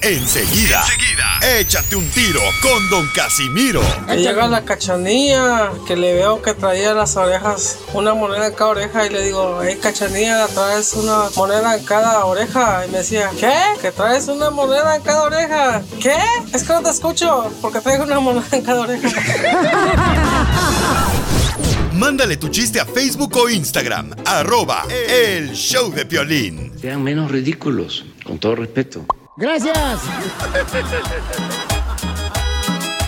Enseguida, enseguida, échate un tiro con Don Casimiro. Ahí llega la cachanilla, que le veo que traía las orejas, una moneda en cada oreja, y le digo, hey cachanilla, traes una moneda en cada oreja. Y me decía, ¿qué? ¿Que traes una moneda en cada oreja? ¿Qué? Es que no te escucho, porque traigo una moneda en cada oreja. Mándale tu chiste a Facebook o Instagram, arroba el show de Piolín. Sean menos ridículos, con todo respeto. Gracias.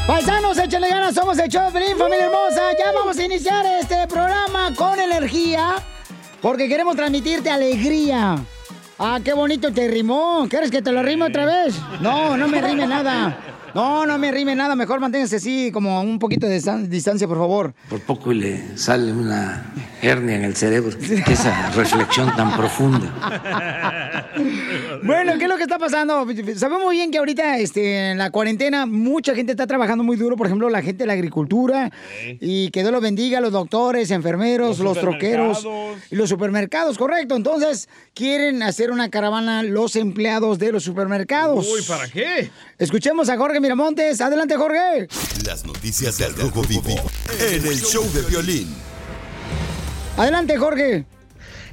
Paisanos, échale ganas, somos el show familia hermosa. Ya vamos a iniciar este programa con energía, porque queremos transmitirte alegría. Ah, qué bonito te rimó. ¿Quieres que te lo rime otra vez? No, no me rime nada. No, no me rime nada. Mejor manténgase así, como un poquito de distan- distancia, por favor. Por poco le sale una hernia en el cerebro. Que esa reflexión tan profunda. Bueno, ¿qué es lo que está pasando? Sabemos muy bien que ahorita este, en la cuarentena mucha gente está trabajando muy duro, por ejemplo, la gente de la agricultura, y que Dios los bendiga, los doctores, enfermeros, los, Los troqueros y los supermercados, correcto. Entonces, quieren hacer una caravana los empleados de los supermercados. Uy, ¿para qué? Escuchemos a Jorge Miramontes. Adelante, Jorge. Las noticias del Rojo Vivo en el show de Piolín. Adelante, Jorge.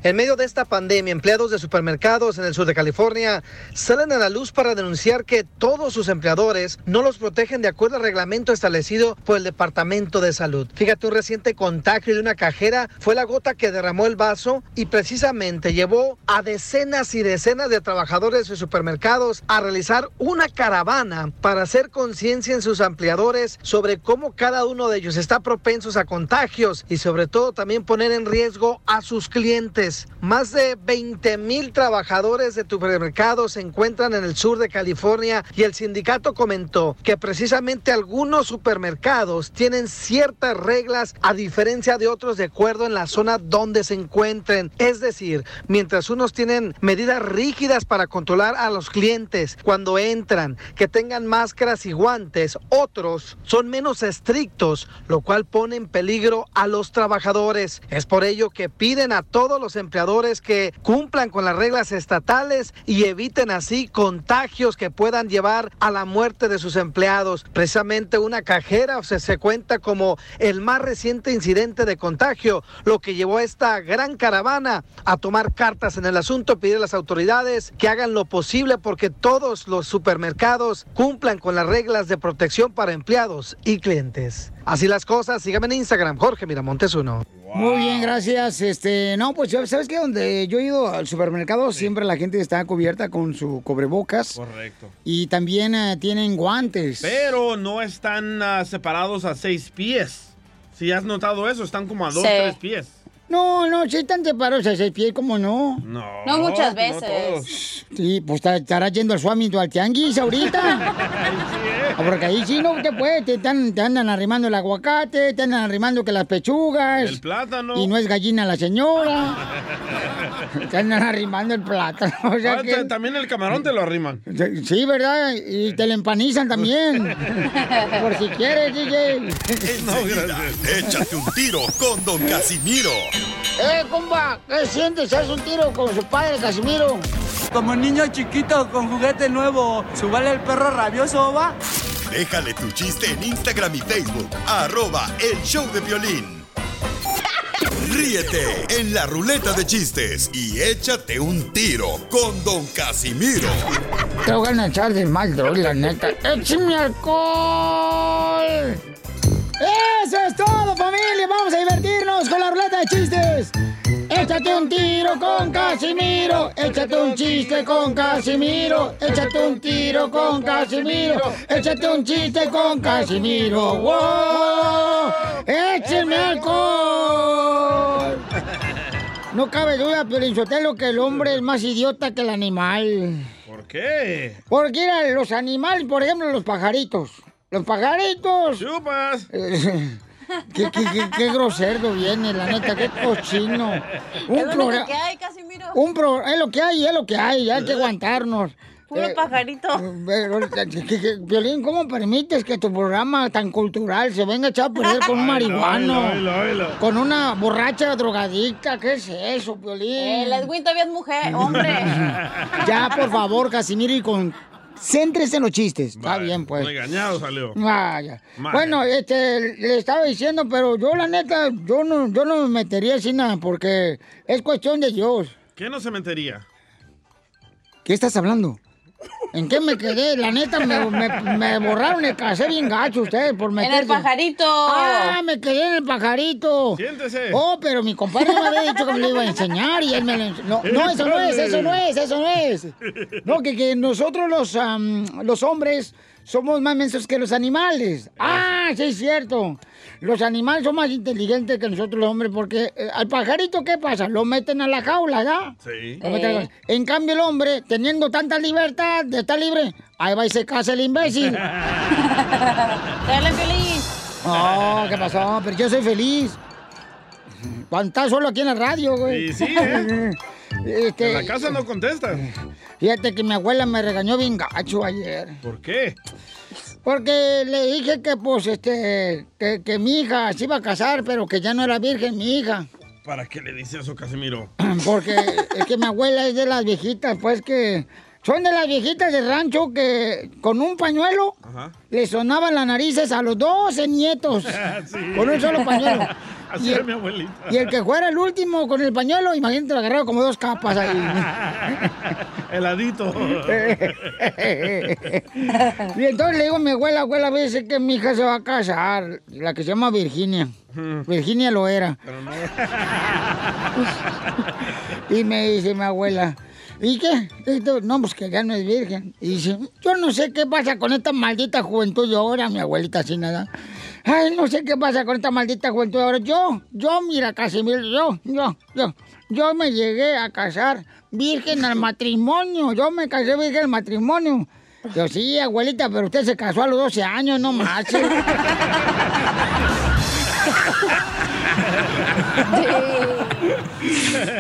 En medio de esta pandemia, empleados de supermercados en el sur de California salen a la luz para denunciar que todos sus empleadores no los protegen de acuerdo al reglamento establecido por el Departamento de Salud. Fíjate, un reciente contagio de una cajera fue la gota que derramó el vaso y precisamente llevó a decenas y decenas de trabajadores de supermercados a realizar una caravana para hacer conciencia en sus empleadores sobre cómo cada uno de ellos está propensos a contagios y sobre todo también poner en riesgo a sus clientes. Más de 20 mil trabajadores de supermercados se encuentran en el sur de California y el sindicato comentó que precisamente algunos supermercados tienen ciertas reglas a diferencia de otros de acuerdo en la zona donde se encuentren. Es decir, mientras unos tienen medidas rígidas para controlar a los clientes cuando entran, que tengan máscaras y guantes, otros son menos estrictos, lo cual pone en peligro a los trabajadores. Es por ello que piden a todos los empleadores que cumplan con las reglas estatales y eviten así contagios que puedan llevar a la muerte de sus empleados. Precisamente una cajera se, cuenta como el más reciente incidente de contagio, lo que llevó a esta gran caravana a tomar cartas en el asunto, pedir a las autoridades que hagan lo posible porque todos los supermercados cumplan con las reglas de protección para empleados y clientes. Así las cosas, síganme en Instagram, Jorge Miramontes Muy bien, gracias. Este, no, pues sabes que donde yo he ido al supermercado siempre la gente está cubierta con su cubrebocas Correcto. y también eh, tienen guantes. Pero no están ah, separados a seis pies. Si has notado eso, están como a dos, Sí. tres pies. No, no, si están separados a seis pies, ¿cómo no? No. No muchas no veces. todos. Sí, pues está- estará yendo al Swami o al Tianguis ahorita. Ah, Porque ahí sí no te puede, te, te andan arrimando el aguacate, te andan arrimando que las pechugas. El plátano. Y no es gallina la señora. te andan arrimando el plátano. O sea Ah, que- ta- También el camarón te lo arriman. Sí, ¿verdad? Y te lo empanizan también. Por si quieres, DJ. Enseguida, échate un tiro con Don Casimiro. Eh, compa, ¿qué sientes? ¿Haz un tiro con su padre, Casimiro? Como niño chiquito con juguete nuevo, ¿subale el perro rabioso, va? Déjale tu chiste en Instagram y Facebook, arroba el show de violín. Ríete en la ruleta de chistes y échate un tiro con Don Casimiro. Te voy a echar de mal, neta. ¡Échame alcohol! ¡Eso es todo, familia! ¡Vamos a divertirnos con la ruleta de chistes! Échate un tiro con Casimiro, échate un chiste con Casimiro, échate un tiro con Casimiro, échate un chiste con Casimiro. ¡Wow! ¡Échenme alcohol! No cabe duda, pero que el hombre es más idiota que el animal. ¿Por qué? Porque mira, los animales, por ejemplo, los pajaritos. Los pajaritos. ¡Chupas! qué, qué, qué- qué grosero viene, la neta, qué cochino. Es lo que hay, Casimiro. un pro- es lo que hay, es lo que hay, hay que aguantarnos. Puro pajarito. Pero, que- que- que- Piolín, ¿cómo permites que tu programa tan cultural se venga echado a perder con un marihuano? Con una borracha drogadicta, ¿qué es eso, Piolín? El Edwin todavía es mujer, hombre. Ya, por favor, Casimiro, y con... Céntrese en los chistes. Está bien, pues. Regañado salió. Ah, ya. Maje. Bueno, este, le estaba diciendo, pero yo la neta, yo no, yo no me metería así nada, porque es cuestión de Dios. ¿Qué no se metería? ¿Qué estás hablando? ¿En qué me quedé? La neta, me, me- me borraron el cassette bien gacho ustedes por En meterse. el pajarito. ¡Ah, me quedé en el pajarito! Siéntese. Oh, pero mi compadre me había dicho que me lo iba a enseñar y él me lo enseñó. No, no, eso no es, eso no es, eso no es. No, que, que nosotros los, am, los hombres somos más mensos que los animales. Ah, sí es cierto. Los animales son más inteligentes que nosotros los hombres porque eh, al pajarito, ¿qué pasa? Lo meten a la jaula, ¿ya? Sí. Lo meten a la- En cambio, el hombre, teniendo tanta libertad de estar libre, ahí va y se casa el imbécil. Dale feliz. Oh, ¿qué pasó? Pero yo soy feliz. Cuando estás solo aquí en la radio, güey. Sí, sí, ¿eh? Este, En la casa no contestas. Fíjate que mi abuela me regañó bien gacho ayer. ¿Por qué? Porque le dije que, pues, este, que, que mi hija se iba a casar, pero que ya no era virgen mi hija. ¿Para qué le dice eso, Casimiro? Porque es que mi abuela es de las viejitas, pues, que son de las viejitas del rancho que con un pañuelo Ajá. le sonaban las narices a los 12 nietos. Sí. Con un solo pañuelo. Así Y era el- mi abuelita. Y el que fuera el último con el pañuelo, imagínate, lo agarraba como dos capas ahí. Heladito. y entonces le digo a mi abuela, abuela, dice que mi hija se va a casar, la que se llama Virginia. Virginia lo era. Pero no. Y me dice mi abuela, ¿y qué? Esto, no, pues que ya no es virgen. Y dice, yo no sé qué pasa con esta maldita juventud de ahora, mi abuelita así nada. Ay, no sé qué pasa con esta maldita juventud ahora. Yo, yo, mira, Casimiro, yo, yo, yo, yo me llegué a casar virgen al matrimonio. Yo me casé virgen al matrimonio. Yo sí, abuelita, pero usted se casó a los 12 años, no marches.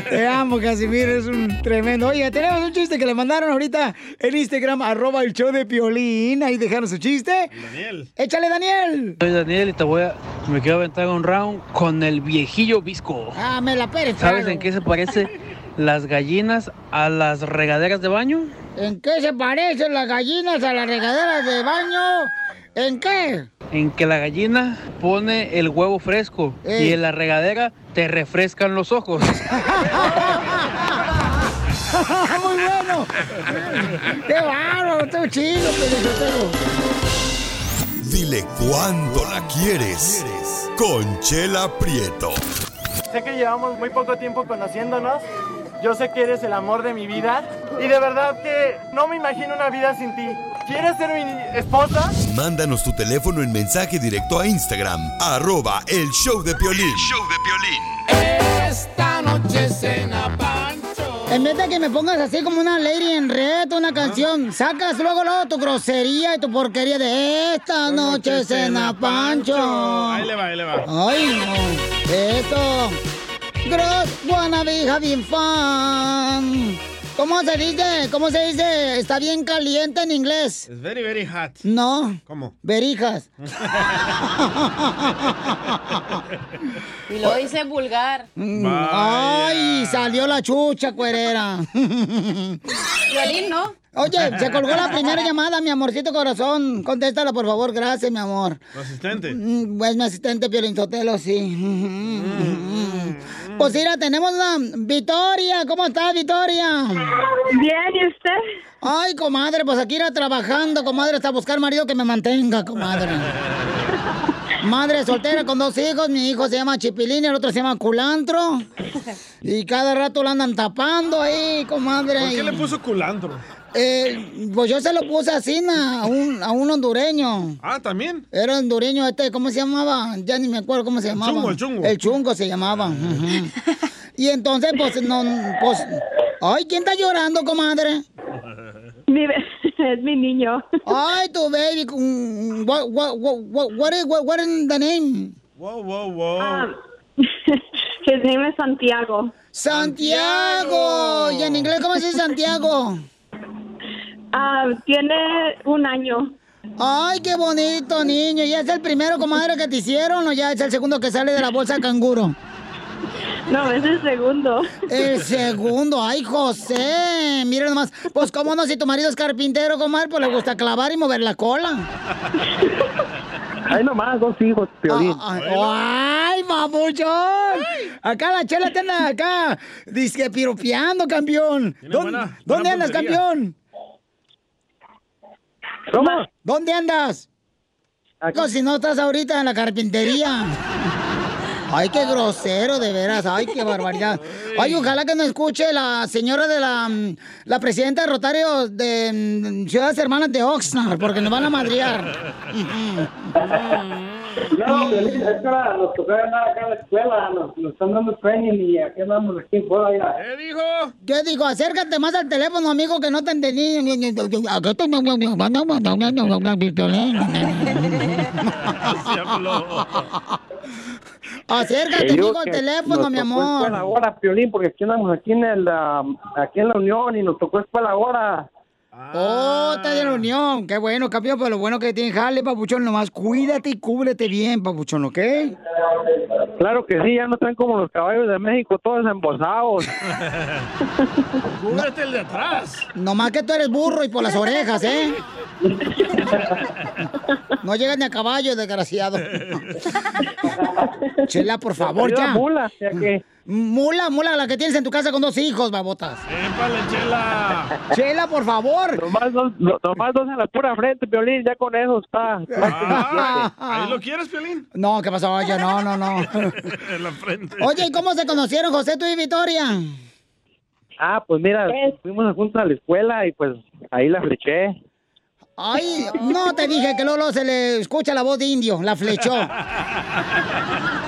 Te amo, Casimiro, es un tremendo. Oye, tenemos un chiste que le mandaron ahorita en Instagram, arroba el show de Piolín. Ahí dejaron su chiste. Daniel. ¡Échale, Daniel! Soy Daniel y te voy a, me quiero aventar un round con el viejillo visco. Ah, me la Pérez. ¿Sabes claro. en qué se parece las gallinas a las regaderas de baño? ¿En qué se parecen las gallinas a las regaderas de baño? ¿En qué? En que la gallina pone el huevo fresco Ey. y en la regadera te refrescan los ojos. ¡Muy bueno! ¡Qué bárbaro! ¡Estuvo chido! Dile cuándo la quieres. Conchela Prieto. Sé que llevamos muy poco tiempo conociéndonos. Yo sé que eres el amor de mi vida. Y de verdad que no me imagino una vida sin ti. ¿Quieres ser mi esposa? Mándanos tu teléfono en mensaje directo a Instagram, arroba el show de Piolín. Esta noche cena Pancho. En vez de que me pongas así como una lady en reto, una canción, sacas luego, luego tu grosería y tu porquería de esta noche cena Pancho. Ahí le va, ahí le va. Ay, no. Esto. Gross wanna be having fun. ¿Cómo se dice? ¿Cómo se dice? Está bien caliente en inglés. Es very, very hot. No. ¿Cómo? Verijas. Y lo dice vulgar. Ay, salió la chucha, cuerera. Violín, ¿no? Oye, se colgó la primera llamada, mi amorcito corazón. Contéstala, por favor. Gracias, mi amor. Tu asistente. Mm, Es mi asistente Piolín Sotelo, sí. Pues mira, tenemos una Victoria. ¿Cómo estás, Victoria? Bien, ¿y usted? Ay, comadre, pues aquí irá trabajando, comadre, hasta buscar marido que me mantenga, comadre. Madre soltera con dos hijos, mi hijo se llama Chipilín y el otro se llama Culantro. Y cada rato lo andan tapando ahí, comadre. ¿Por qué le puso culantro? Eh, pues yo se lo puse así na, a un, a un hondureño. Ah, ¿también? Era hondureño este, ¿cómo se llamaba? Ya ni me acuerdo cómo se llamaba. chungo, el chungo. El chungo se llamaba. ujú. Y entonces, pues, no, pues... Ay, ¿quién está llorando, comadre? Mi es mi niño. Ay, tu baby. mm, What, what, what, what, what is, what, what is the name? Wow, wow, wow. Um, his name is Santiago. Santiago. ¿Y en inglés cómo se dice Santiago? Ah, tiene un año. Ay, qué bonito, niño. ¿Ya es el primero, comadre, que te hicieron o ya es el segundo que sale de la bolsa de canguro? No, es el segundo. El segundo, ay, José. Mira nomás. Pues, ¿cómo no? Si tu marido es carpintero, comadre, pues le gusta clavar y mover la cola. Hay nomás dos hijos, Piolín. Ay, ay, mamuchón. Acá la chela te anda acá. Dice piropeando, campeón. ¿Dónde, buena- ¿dónde andas, campeón? ¿Cómo? ¿Dónde andas? No, si no estás ahorita en la carpintería. Ay, qué grosero, de veras. Ay, qué barbaridad. Ay, ojalá que no escuche la señora de la, mm, la presidenta de Rotario de mm, Ciudades Hermanas de Oxnard, porque nos van a madrear. No, Piolín, es que ahora nos tocó andar acá a la escuela, nos, nos están dando training y aquí andamos aquí en fuera ya. ¿Qué dijo? Yo digo, acércate más al teléfono, amigo, que no te entendí. Acércate, amigo, al teléfono, nos mi tocó amor. escuela ahora, Piolín, porque aquí andamos aquí en, el, ah, aquí en la Unión y nos tocó escuela ahora. Oh, está de la unión. Qué bueno, campeón, pero lo bueno que tiene jale, papuchón. Nomás cuídate y cúbrete bien, papuchón, ¿ok? Claro que sí, ya no están como los caballos de México, todos embolsados. Cúbrete el de atrás. Nomás que tú eres burro y por las orejas, ¿eh? No llegas ni a caballo, desgraciado. Chela, por favor, ya. mula, ya que- Mula, mula, la que tienes en tu casa con dos hijos, babotas. ¡Épale, Chela! Chela, por favor. Nomás dos, no- nomás dos en la pura frente, Piolín, ya con eso está. Ah, ¿Ahí lo quieres, Piolín? No, ¿qué pasó? Oye, no, no, no. en la frente. Oye, ¿y cómo se conocieron José, tú y Victoria? Ah, pues mira, fuimos juntos a la escuela y pues ahí la fleché. Ay, no te dije que Lolo se le escucha la voz de indio, la flechó.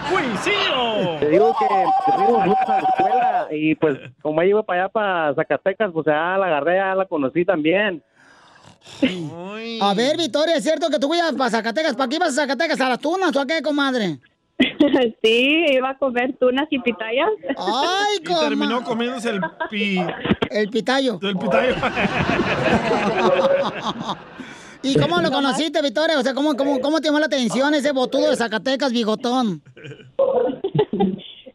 ¡Juicio! Te digo que juntos a la escuela y pues como ella iba para allá, para Zacatecas, pues ya la agarré, ya la conocí también. A ver, Victoria, ¿es cierto que tú ibas para Zacatecas? ¿Para qué ibas a Zacatecas? ¿A las tunas o a qué, comadre? Sí, iba a comer tunas y pitayas. Ay, Y terminó comiéndose el pi... El pitayo. El pitayo. ¿Y cómo lo conociste, Victoria? O sea, ¿cómo, cómo, cómo te llamó la atención ese botudo de Zacatecas, bigotón?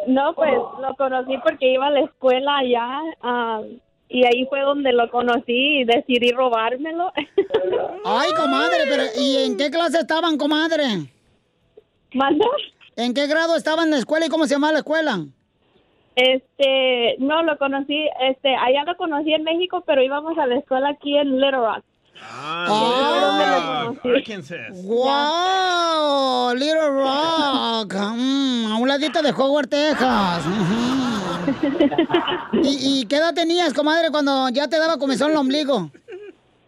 No, pues lo conocí porque iba a la escuela allá ah, y ahí fue donde lo conocí y decidí robármelo. Ay, comadre, pero ¿y en qué clase estaban, comadre? ¿Manda? ¿En qué grado estaban en la escuela y cómo se llamaba la escuela? Este, no, lo conocí, este, allá lo conocí en México, pero íbamos a la escuela aquí en Little Rock. Ah, Arkansas. ¡Wow! Little Rock. Mm, a un ladito de Howard, Texas. ¿Y, ¿Y qué edad tenías, comadre, cuando ya te daba comezón el ombligo?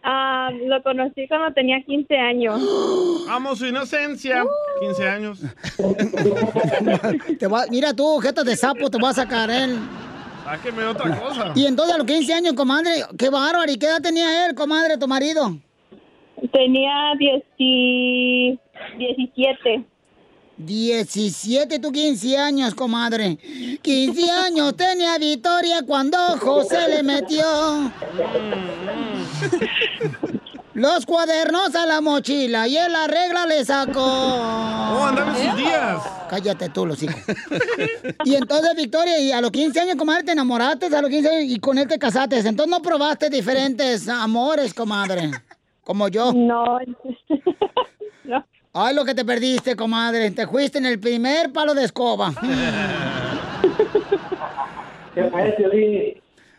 Ah, lo conocí cuando tenía 15 años. Amo su inocencia. 15 años. Te va- mira tú, jeta de sapo, te voy a sacar él. Sáqueme otra cosa. Y entonces a los 15 años, comadre, qué bárbaro. ¿Y qué edad tenía él, comadre, tu marido? Tenía 10 y- 17. 17, tú 15 años, comadre. 15 años tenía Victoria cuando José le metió los cuadernos a la mochila y él la regla le sacó. Oh, andaba en sus días. Cállate tú, los hijos. Y entonces, Victoria, y a los 15 años, comadre, te enamoraste a los 15 años y con él te casaste. Entonces no probaste diferentes amores, comadre. Como yo. No. Ay, lo que te perdiste, comadre. Te fuiste en el primer palo de escoba.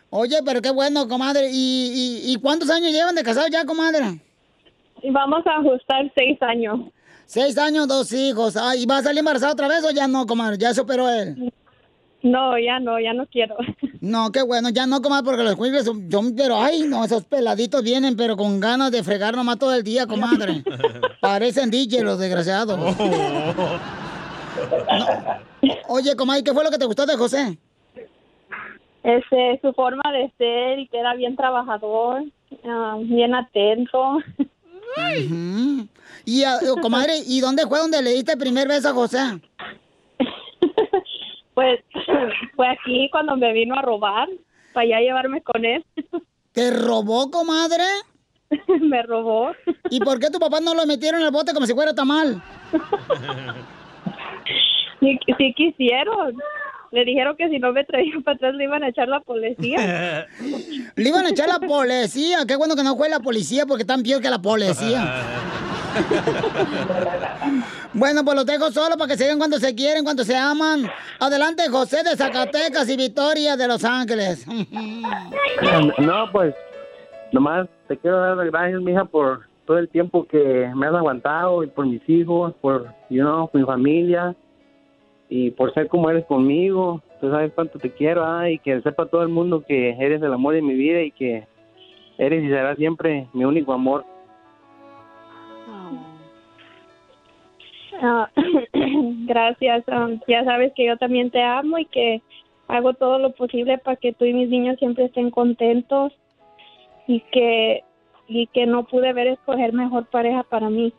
Oye, pero qué bueno, comadre. ¿Y, y, y cuántos años llevan de casado ya, comadre? Y vamos a ajustar seis años. Seis años, dos hijos. Ay, ¿y va a salir embarazada otra vez o ya no, comadre? ¿Ya superó él? No, ya no, ya no quiero. No, qué bueno, ya no, comadre, porque los cuiles son, son- pero ay, no, esos peladitos vienen, pero con ganas de fregar nomás todo el día, comadre. Parecen DJ los desgraciados. No. Oye, comadre, ¿qué fue lo que te gustó de José? Este, su forma de ser y que era bien trabajador, ah, bien atento. Y, ah, comadre, ¿y dónde fue donde le diste el primer beso a José? Pues fue aquí cuando me vino a robar, para ya llevarme con él. ¿Te robó, comadre? me robó. ¿Y por qué tu papá no lo metieron en el bote como si fuera tamal? Sí, sí quisieron. Le dijeron que si no me traían para atrás le iban a echar la policía. Le iban a echar la policía. Qué bueno que no fue la policía porque están peor que la policía. Bueno, pues los dejo solo para que se vean cuando se quieren, cuando se aman. Adelante, José de Zacatecas y Victoria de Los Ángeles. No, pues, nomás te quiero dar las gracias, mija, por todo el tiempo que me has aguantado y por mis hijos, por, you know, por mi familia y por ser como eres conmigo. Tú sabes cuánto te quiero, ah, y que sepa todo el mundo que eres el amor de mi vida y que eres y serás siempre mi único amor. Ah, gracias. um, ya sabes que yo también te amo y que hago todo lo posible para que tú y mis niños siempre estén contentos y que y que no pude ver escoger mejor pareja para mí.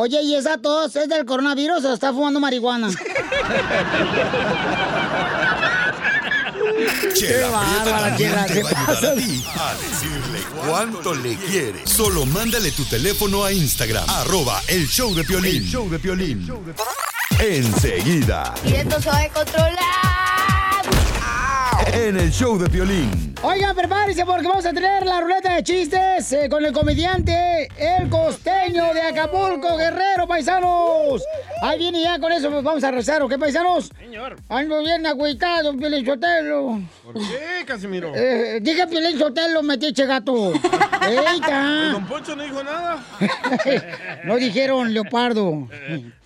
Oye, ¿y esa tos es del coronavirus o está fumando marihuana? Chela bárbara, Prieto Chela, también te ¿qué va a ayudar a ti a decirle cuánto le quiere. Solo mándale tu teléfono a Instagram, arroba el show de Piolín. show de Piolín. Enseguida, Y esto se va a controlar. en el show de Piolín. Oigan, prepárense porque vamos a tener la ruleta de chistes eh, con el comediante El Costeño Acapulco, Guerrero, paisanos. Ahí viene ya con eso, pues vamos a rezar, ¿ok, paisanos? Señor. Ando bien agüitado, Piolín Sotelo. ¿Por qué, Casimiro? Eh, dije Piolín Sotelo, metiche gato. ¿Y ¡Eita! don Poncho no dijo nada? no dijeron leopardo.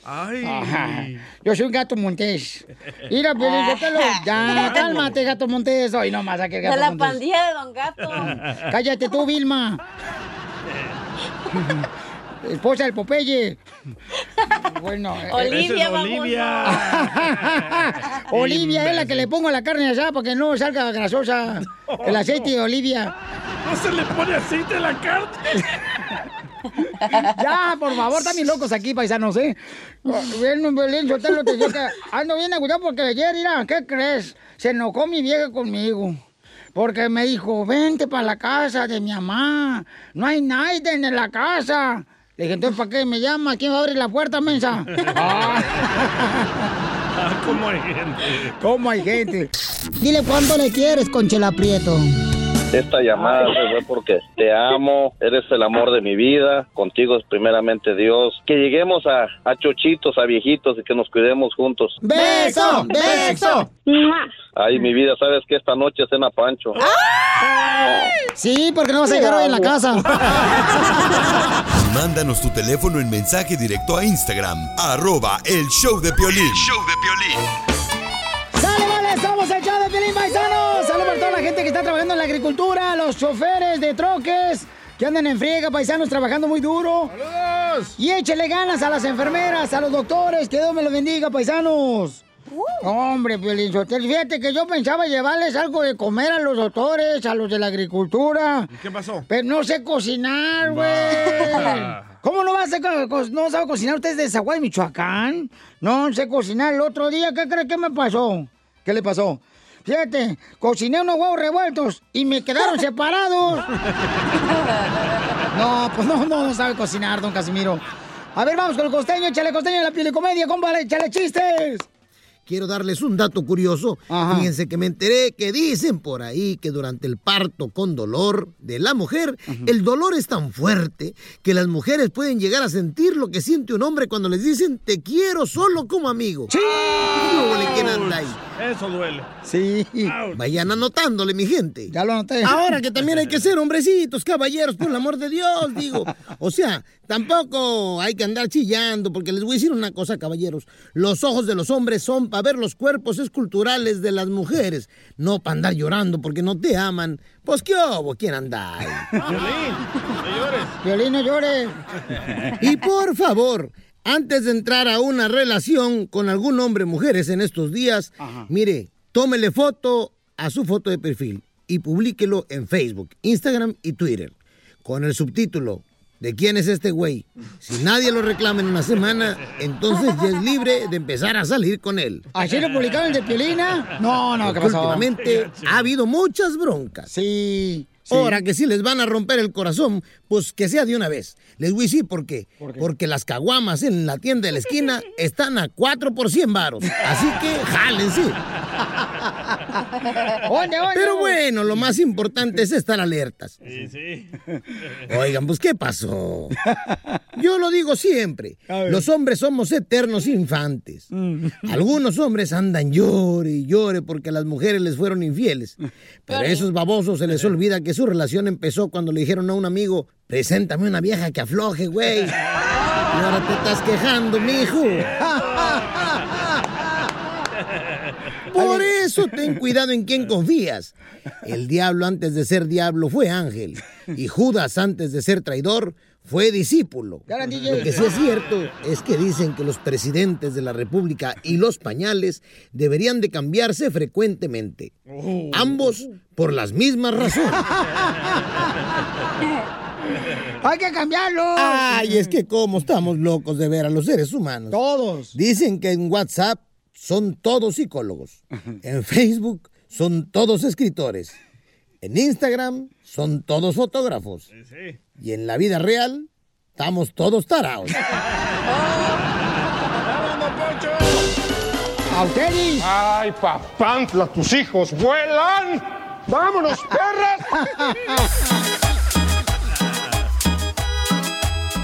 Ay. Ajá. Yo soy un gato montés. Mira, Piolín Sotelo. Ya, cálmate, gato montés. Hoy nomás aquí el De gato la montés. pandilla de Don Gato. Cállate tú, Vilma. Esposa del Popeye. Bueno. Olivia, es Olivia. Olivia es la que le pongo la carne allá para que no salga grasosa. El aceite de Olivia. No se le pone aceite a la carne. Ya, por favor, están bien locos aquí, paisanos, ¿eh? Bien, Belén, Sotelo, te digo que ando bien agudado porque ayer, mira, ¿qué crees? Se enojó mi vieja conmigo. Porque me dijo, vente para la casa de mi mamá. No hay nadie en la casa. Le dije, entonces, ¿para qué me llama? ¿Quién va a abrir la puerta, mensa? Ah, ¿Cómo hay gente? ¿Cómo hay gente? Dile cuánto le quieres, Conchela Prieto. Esta llamada fue porque te amo, eres el amor de mi vida, contigo es primeramente Dios. Que lleguemos a, a chochitos, a viejitos y que nos cuidemos juntos. ¡Beso! ¡Beso! Ay, mi vida, sabes que esta noche cena Pancho. Sí, porque no vas a llegar hoy en la casa. Mándanos tu teléfono en mensaje directo a Instagram, arroba el show de Piolín. show de ¡Sale, vale! ¡Somos el show de Pelín Paisanos! Saludos para toda la gente que está trabajando en la agricultura, los choferes de troques que andan en friega, paisanos, trabajando muy duro. ¡Saludos! Y échele ganas a las enfermeras, a los doctores, que Dios me los bendiga, paisanos. Hombre, Piolín fíjate que yo pensaba llevarles algo de comer a los doctores, a los de la agricultura. ¿Qué pasó? Pero no sé cocinar, güey. ¿Cómo no vas a no sabe cocinar ustedes de Zaguay, Michoacán? No sé cocinar. El otro día, ¿qué crees que me pasó? ¿Qué le pasó? Fíjate, cociné unos huevos revueltos y me quedaron separados. No, pues no, no, no sabe cocinar, don Casimiro. A ver, vamos con el costeño, échale costeño en la piel de comedia, compa, échale chistes. Quiero darles un dato curioso. Fíjense que me enteré que dicen por ahí que durante el parto con dolor de la mujer, el dolor es tan fuerte que las mujeres pueden llegar a sentir lo que siente un hombre cuando les dicen te quiero solo como amigo. ¡Sí! ¿Quién anda ahí? Eso duele. Sí. Vayan anotándole, mi gente. Ya lo anoté. Ahora que también hay que ser hombrecitos, caballeros, por el amor de Dios, digo. O sea, tampoco hay que andar chillando, porque les voy a decir una cosa, caballeros. Los ojos de los hombres son para ver los cuerpos esculturales de las mujeres, no para andar llorando porque no te aman. Pues qué hubo, ¿quién anda ahí? Violín, no llores. Violín, no llores. Y por favor, antes de entrar a una relación con algún hombre o mujeres en estos días, mire, tómele foto a su foto de perfil y publíquelo en Facebook, Instagram y Twitter con el subtítulo ¿De quién es este güey? Si nadie lo reclama en una semana, entonces ya es libre de empezar a salir con él. ¿Así lo publicaron el de Piolina? No, no, ¿qué Porque pasó? Últimamente ha habido muchas broncas. Sí. Ahora que si les van a romper el corazón, pues que sea de una vez. Les voy a decir por qué. Porque las caguamas en la tienda de la esquina están a 4 por 100 varos. Así que jálense. Pero bueno, lo más importante es estar alertas. Sí, sí. Oigan, pues ¿qué pasó? Yo lo digo siempre. Los hombres somos eternos infantes. Algunos hombres andan llore y llore porque las mujeres les fueron infieles. Pero a esos babosos se les olvida que su relación empezó cuando le dijeron a un amigo, preséntame una vieja que afloje, güey. Y ahora te estás quejando, mijo. Por eso ten cuidado en quién confías. El diablo antes de ser diablo fue ángel. Y Judas antes de ser traidor fue discípulo. Lo que sí es cierto es que dicen que los presidentes de la República y los pañales deberían de cambiarse frecuentemente. Ambos por las mismas razones. ¡Hay que cambiarlo! Ay, es que cómo estamos locos de ver a los seres humanos. Todos. Dicen que en WhatsApp son todos psicólogos. En Facebook son todos escritores. En Instagram son todos fotógrafos. Sí. Y en la vida real estamos todos tarados. ¡A ustedes! ¡Ay, papantla, tus hijos vuelan! ¡Vámonos, perras!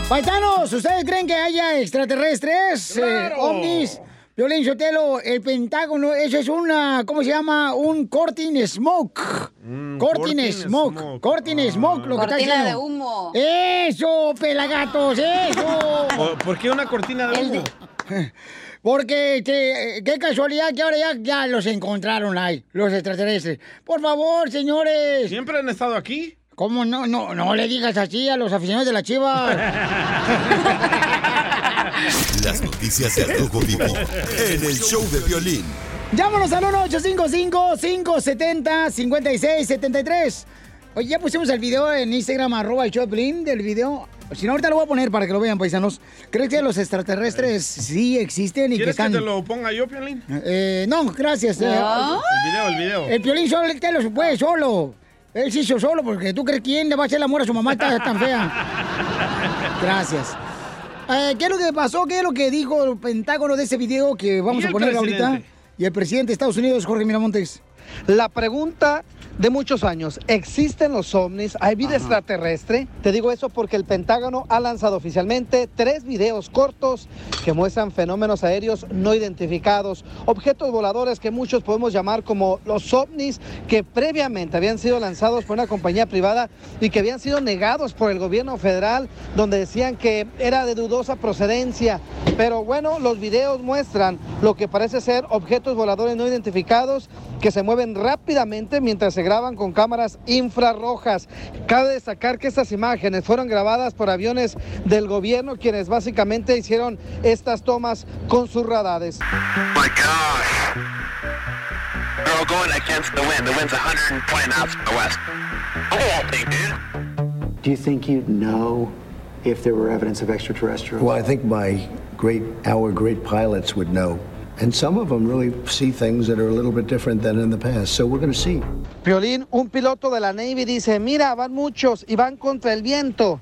Paisanos, ¿ustedes creen que haya extraterrestres? eh, ¡Claro! ovnis. Violín Sotelo, el Pentágono, eso es una, ¿cómo se llama? Un cortin smoke. cortin cortin smoke. smoke. Cortin smoke, lo que está Cortina diciendo. de humo. Eso, pelagatos, eso. ¿Por- ¿Por qué una cortina de humo? Porque este, qué casualidad que ahora ya, ya los encontraron ahí, los extraterrestres. Por favor, señores. ¿Siempre han estado aquí? ¿Cómo no? No, no le digas así a los aficionados de la chiva. Las noticias del Rojo Vivo en el show de violín. Llámanos al 1-855-570-5673. Oye, ya pusimos el video en Instagram, arroba el Choplin del video. Si no, ahorita lo voy a poner para que lo vean, paisanos. ¿Crees que los extraterrestres sí existen y que ¿Quieres que están...? te lo ponga yo, Piolín? Eh, no, gracias. eh, El video, el video. El Piolín solo te lo puede solo. Él se hizo solo porque tú crees quién le va a hacer el amor a su mamá está tan fea. Gracias. Eh, ¿Qué es lo que pasó? ¿Qué es lo que dijo el Pentágono de ese video que vamos a poner ahorita? Y el presidente de Estados Unidos, Jorge Miramontes. La pregunta de muchos años, ¿existen los ovnis? ¿Hay vida extraterrestre? Te digo eso porque el Pentágono ha lanzado oficialmente tres videos cortos que muestran fenómenos aéreos no identificados, objetos voladores que muchos podemos llamar como los ovnis, que previamente habían sido lanzados por una compañía privada y que habían sido negados por el gobierno federal, donde decían que era de dudosa procedencia. Pero bueno, los videos muestran lo que parece ser objetos voladores no identificados que se mueven rápidamente mientras se graban con cámaras infrarrojas. Cabe destacar que estas imágenes fueron grabadas por aviones del gobierno quienes básicamente hicieron estas tomas con sus radares. My gosh. They're all going against the wind. The wind's 120 knots from the west. Thing, dude. Do you think you'd know if there were evidence of extraterrestrials? Well, I think my great, our great pilots would know. And some of them really see things that are a little bit different than in the past. So we're going to see. Piolín, un piloto de la Navy dice, mira, van muchos y van contra el viento.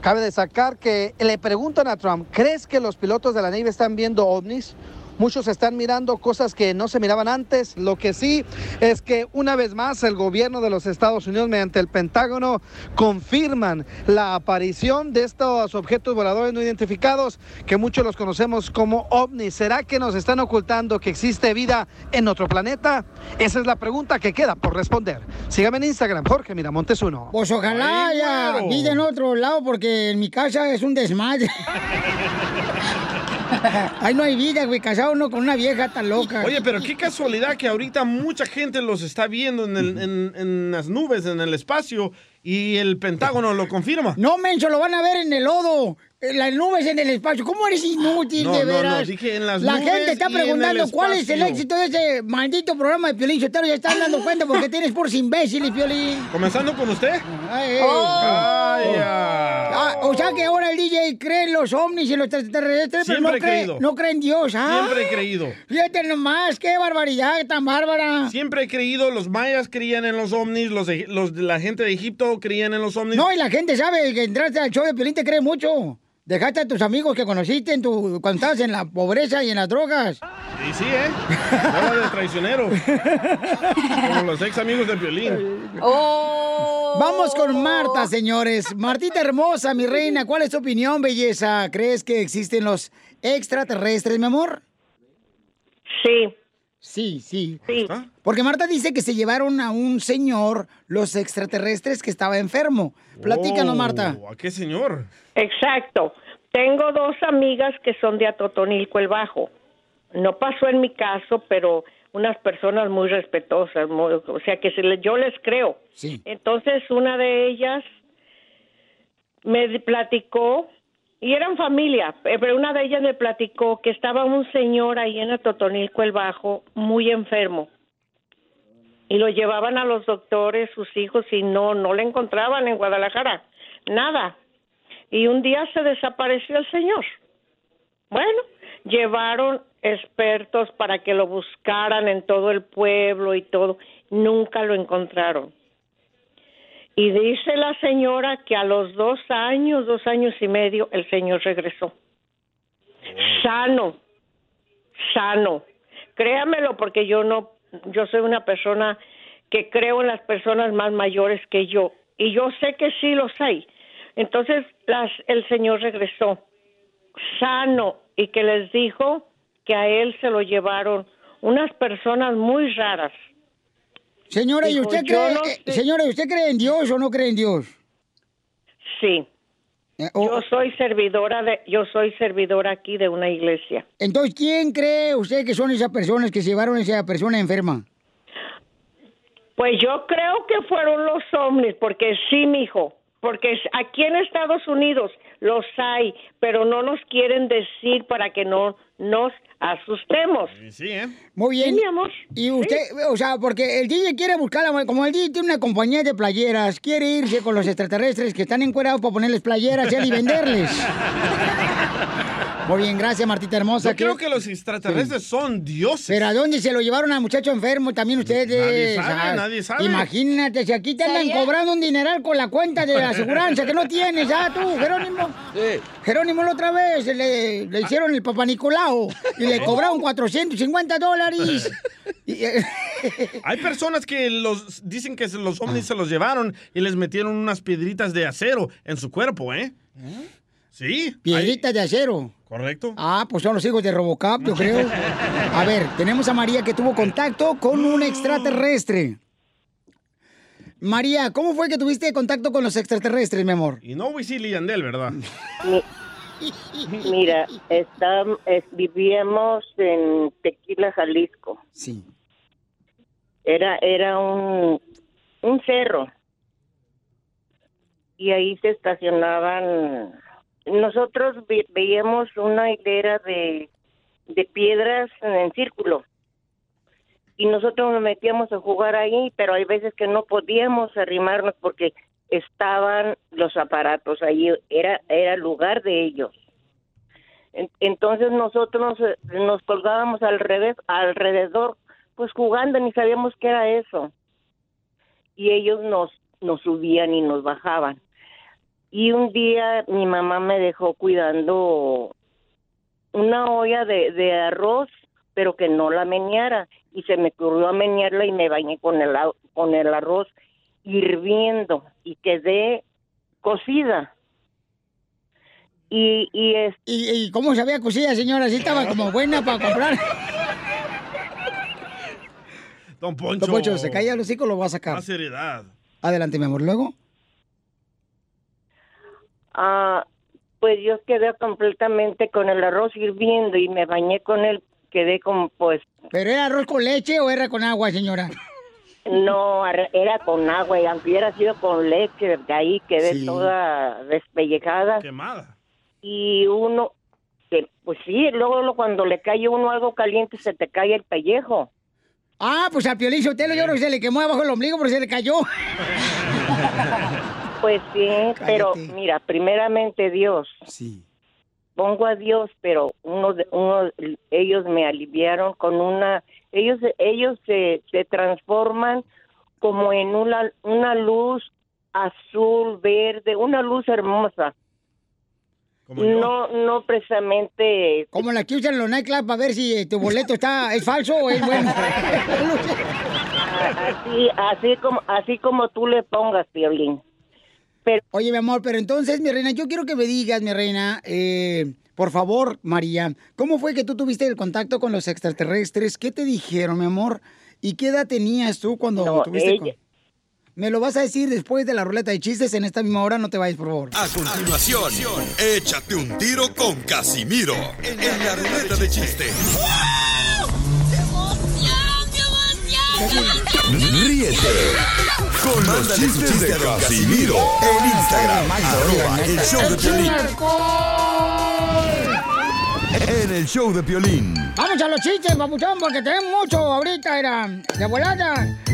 Cabe destacar que le preguntan a Trump, ¿crees que los pilotos de la Navy están viendo ovnis? Muchos están mirando cosas que no se miraban antes. Lo que sí es que una vez más el gobierno de los Estados Unidos mediante el Pentágono confirman la aparición de estos objetos voladores no identificados que muchos los conocemos como ovnis. ¿Será que nos están ocultando que existe vida en otro planeta? Esa es la pregunta que queda por responder. Sígame en Instagram, Jorge Miramontes uno. Pues ojalá haya vida en otro lado, porque en mi casa es un desmadre. Ahí no hay vida, güey, casado uno con una vieja tan loca. Oye, pero qué casualidad que ahorita mucha gente los está viendo en, el- en- en las nubes, en el espacio, y el Pentágono lo confirma. No, menso, lo van a ver en el lodo. En las nubes en el espacio. ¿Cómo eres inútil, No, de no, no, veras? dije en las La nubes gente está preguntando cuál es el éxito de ese maldito programa de Piolín Sotero. Ya están dando cuenta porque tienes por imbéciles, Piolín. Comenzando con usted. Ay, Oh. Ah, o sea que ahora el DJ cree en los ovnis y los extraterrestres, pero no cree, no cree en Dios. ¿ah? Siempre he creído. Fíjate nomás, qué barbaridad tan bárbara. Siempre he creído, los mayas creían en los ovnis, los, los la gente de Egipto creían en los ovnis. No, y la gente sabe que entraste al show de Piolín te cree mucho. Dejaste a tus amigos que conociste en tu, cuando estabas en la pobreza y en las drogas. Y sí, ¿eh? Habla de traicionero. Como los ex amigos de Violín. Vamos con Marta, señores. Martita hermosa, mi reina, ¿cuál es tu opinión, belleza? ¿Crees que existen los extraterrestres, mi amor? Sí. Sí, sí. Sí. Porque Marta dice que se llevaron a un señor, los extraterrestres, que estaba enfermo. Platícanos, Oh, Marta. ¿A qué señor? Exacto. Tengo dos amigas que son de Atotonilco el Bajo. No pasó en mi caso, pero unas personas muy respetuosas, muy- o sea que se le- yo les creo. Sí. Entonces una de ellas me platicó y eran familia, eh, pero una de ellas me platicó que estaba un señor ahí en Atotonilco el Bajo muy enfermo y lo llevaban a los doctores sus hijos y no no le encontraban en Guadalajara nada. Y un día se desapareció el señor. Bueno llevaron expertos para que lo buscaran en todo el pueblo y todo. Nunca lo encontraron y dice la señora que a los dos años dos años y medio el señor regresó. Sano sano. Créamelo porque yo no yo soy una persona que creo en las personas más mayores que yo. Y yo sé que sí los hay. Entonces las el señor regresó. Sano. Y que les dijo que a él se lo llevaron unas personas muy raras Señora, ¿y usted "Yo cree, no eh, sé". señora, ¿y usted cree en Dios o no cree en Dios? sí Eh, yo soy servidora de yo soy servidora aquí de una iglesia Entonces, ¿quién cree usted que son esas personas que se llevaron a esa persona enferma? Pues yo creo que fueron los ovnis, porque sí, mijo, porque aquí en Estados Unidos los hay, pero no nos quieren decir para que no nos asustemos. Sí, ¿eh? Muy bien. Sí, mi amor. Y usted, o sea, porque el DJ quiere buscar, la- como el DJ tiene una compañía de playeras, quiere irse con los extraterrestres que están encuerados para ponerles playeras él y venderles. Muy bien, gracias, Martita hermosa. Yo creo que los extraterrestres son dioses. Pero ¿a dónde se lo llevaron al muchacho enfermo también ustedes? Nadie sabe, Ah, nadie sabe. Imagínate, si aquí te andan cobrando un dineral con la cuenta de la aseguranza que no tienes, ¿ah, tú, Jerónimo? Jerónimo la otra vez le, le hicieron el papá Nicolau y le cobraron 450 dólares. Eh, Hay personas que los dicen que los ovnis se los llevaron y les metieron unas piedritas de acero en su cuerpo, ¿eh? Sí. Piedritas de acero. Correcto. Ah, pues son los hijos de Robocop, yo creo. A ver, tenemos a María que tuvo contacto con un extraterrestre. María, ¿cómo fue que tuviste contacto con los extraterrestres, mi amor? Y no Wisin y Yandel, ¿verdad? Mira, está, es- vivíamos en Tequila, Jalisco. Sí. Era, era un, un cerro. Y ahí se estacionaban. Nosotros ve- veíamos una hilera de, de piedras en círculo. Y nosotros nos metíamos a jugar ahí, pero hay veces que no podíamos arrimarnos porque estaban los aparatos ahí, era, era lugar de ellos. En- Entonces nosotros eh, nos colgábamos al revés, alrededor, pues jugando, ni sabíamos qué era eso. Y ellos nos, nos subían y nos bajaban. Y un día mi mamá me dejó cuidando una olla de, de arroz, pero que no la meneara. Y se me ocurrió a menearla y me bañé con el, a- con el arroz hirviendo y quedé cocida. Y, y, es- ¿Y, y cómo se había cocida, señora? ¿Sí estaba como buena para comprar? Don Poncho. Don Poncho, se caía el hocico, lo va a sacar. Más seriedad. Adelante, mi amor. Luego. Ah, pues yo quedé completamente con el arroz hirviendo y me bañé con él, quedé como pues, ¿Pero era arroz con leche o era con agua, señora? no, era con agua y aunque hubiera sido con leche, de ahí quedé Sí. toda despellejada. Quemada. Y uno, que, pues sí, luego cuando le cae uno algo caliente se te cae el pellejo. Ah, pues al Piolín Sotelo yo creo que se le quemó abajo el ombligo, pero se le cayó. Pues sí, pero mira, primeramente Dios. Sí. Pongo a Dios, pero uno de, uno, ellos me aliviaron con una, ellos, ellos se, se transforman como en una, una luz azul, verde, una luz hermosa. No, no precisamente. Como la que usan los nightclubs para ver si eh, tu boleto está es falso o es bueno. así, así como, así como tú le pongas, Piolín. Oye, mi amor, pero entonces, mi reina, yo quiero que me digas, mi reina, eh, por favor, María, ¿cómo fue que tú tuviste el contacto con los extraterrestres? ¿Qué te dijeron, mi amor? ¿Y qué edad tenías tú cuando No, tuviste ella- con- Me lo vas a decir después de la ruleta de chistes en esta misma hora, no te vayas, por favor. A continuación, échate un tiro con Casimiro en la ruleta de chiste. Ríete con los chistes de Casimiro en Instagram, arroba el show de Piolín. En el show de Piolín. Vamos a los chistes, papuchón, porque tenemos mucho ahorita, era de volada.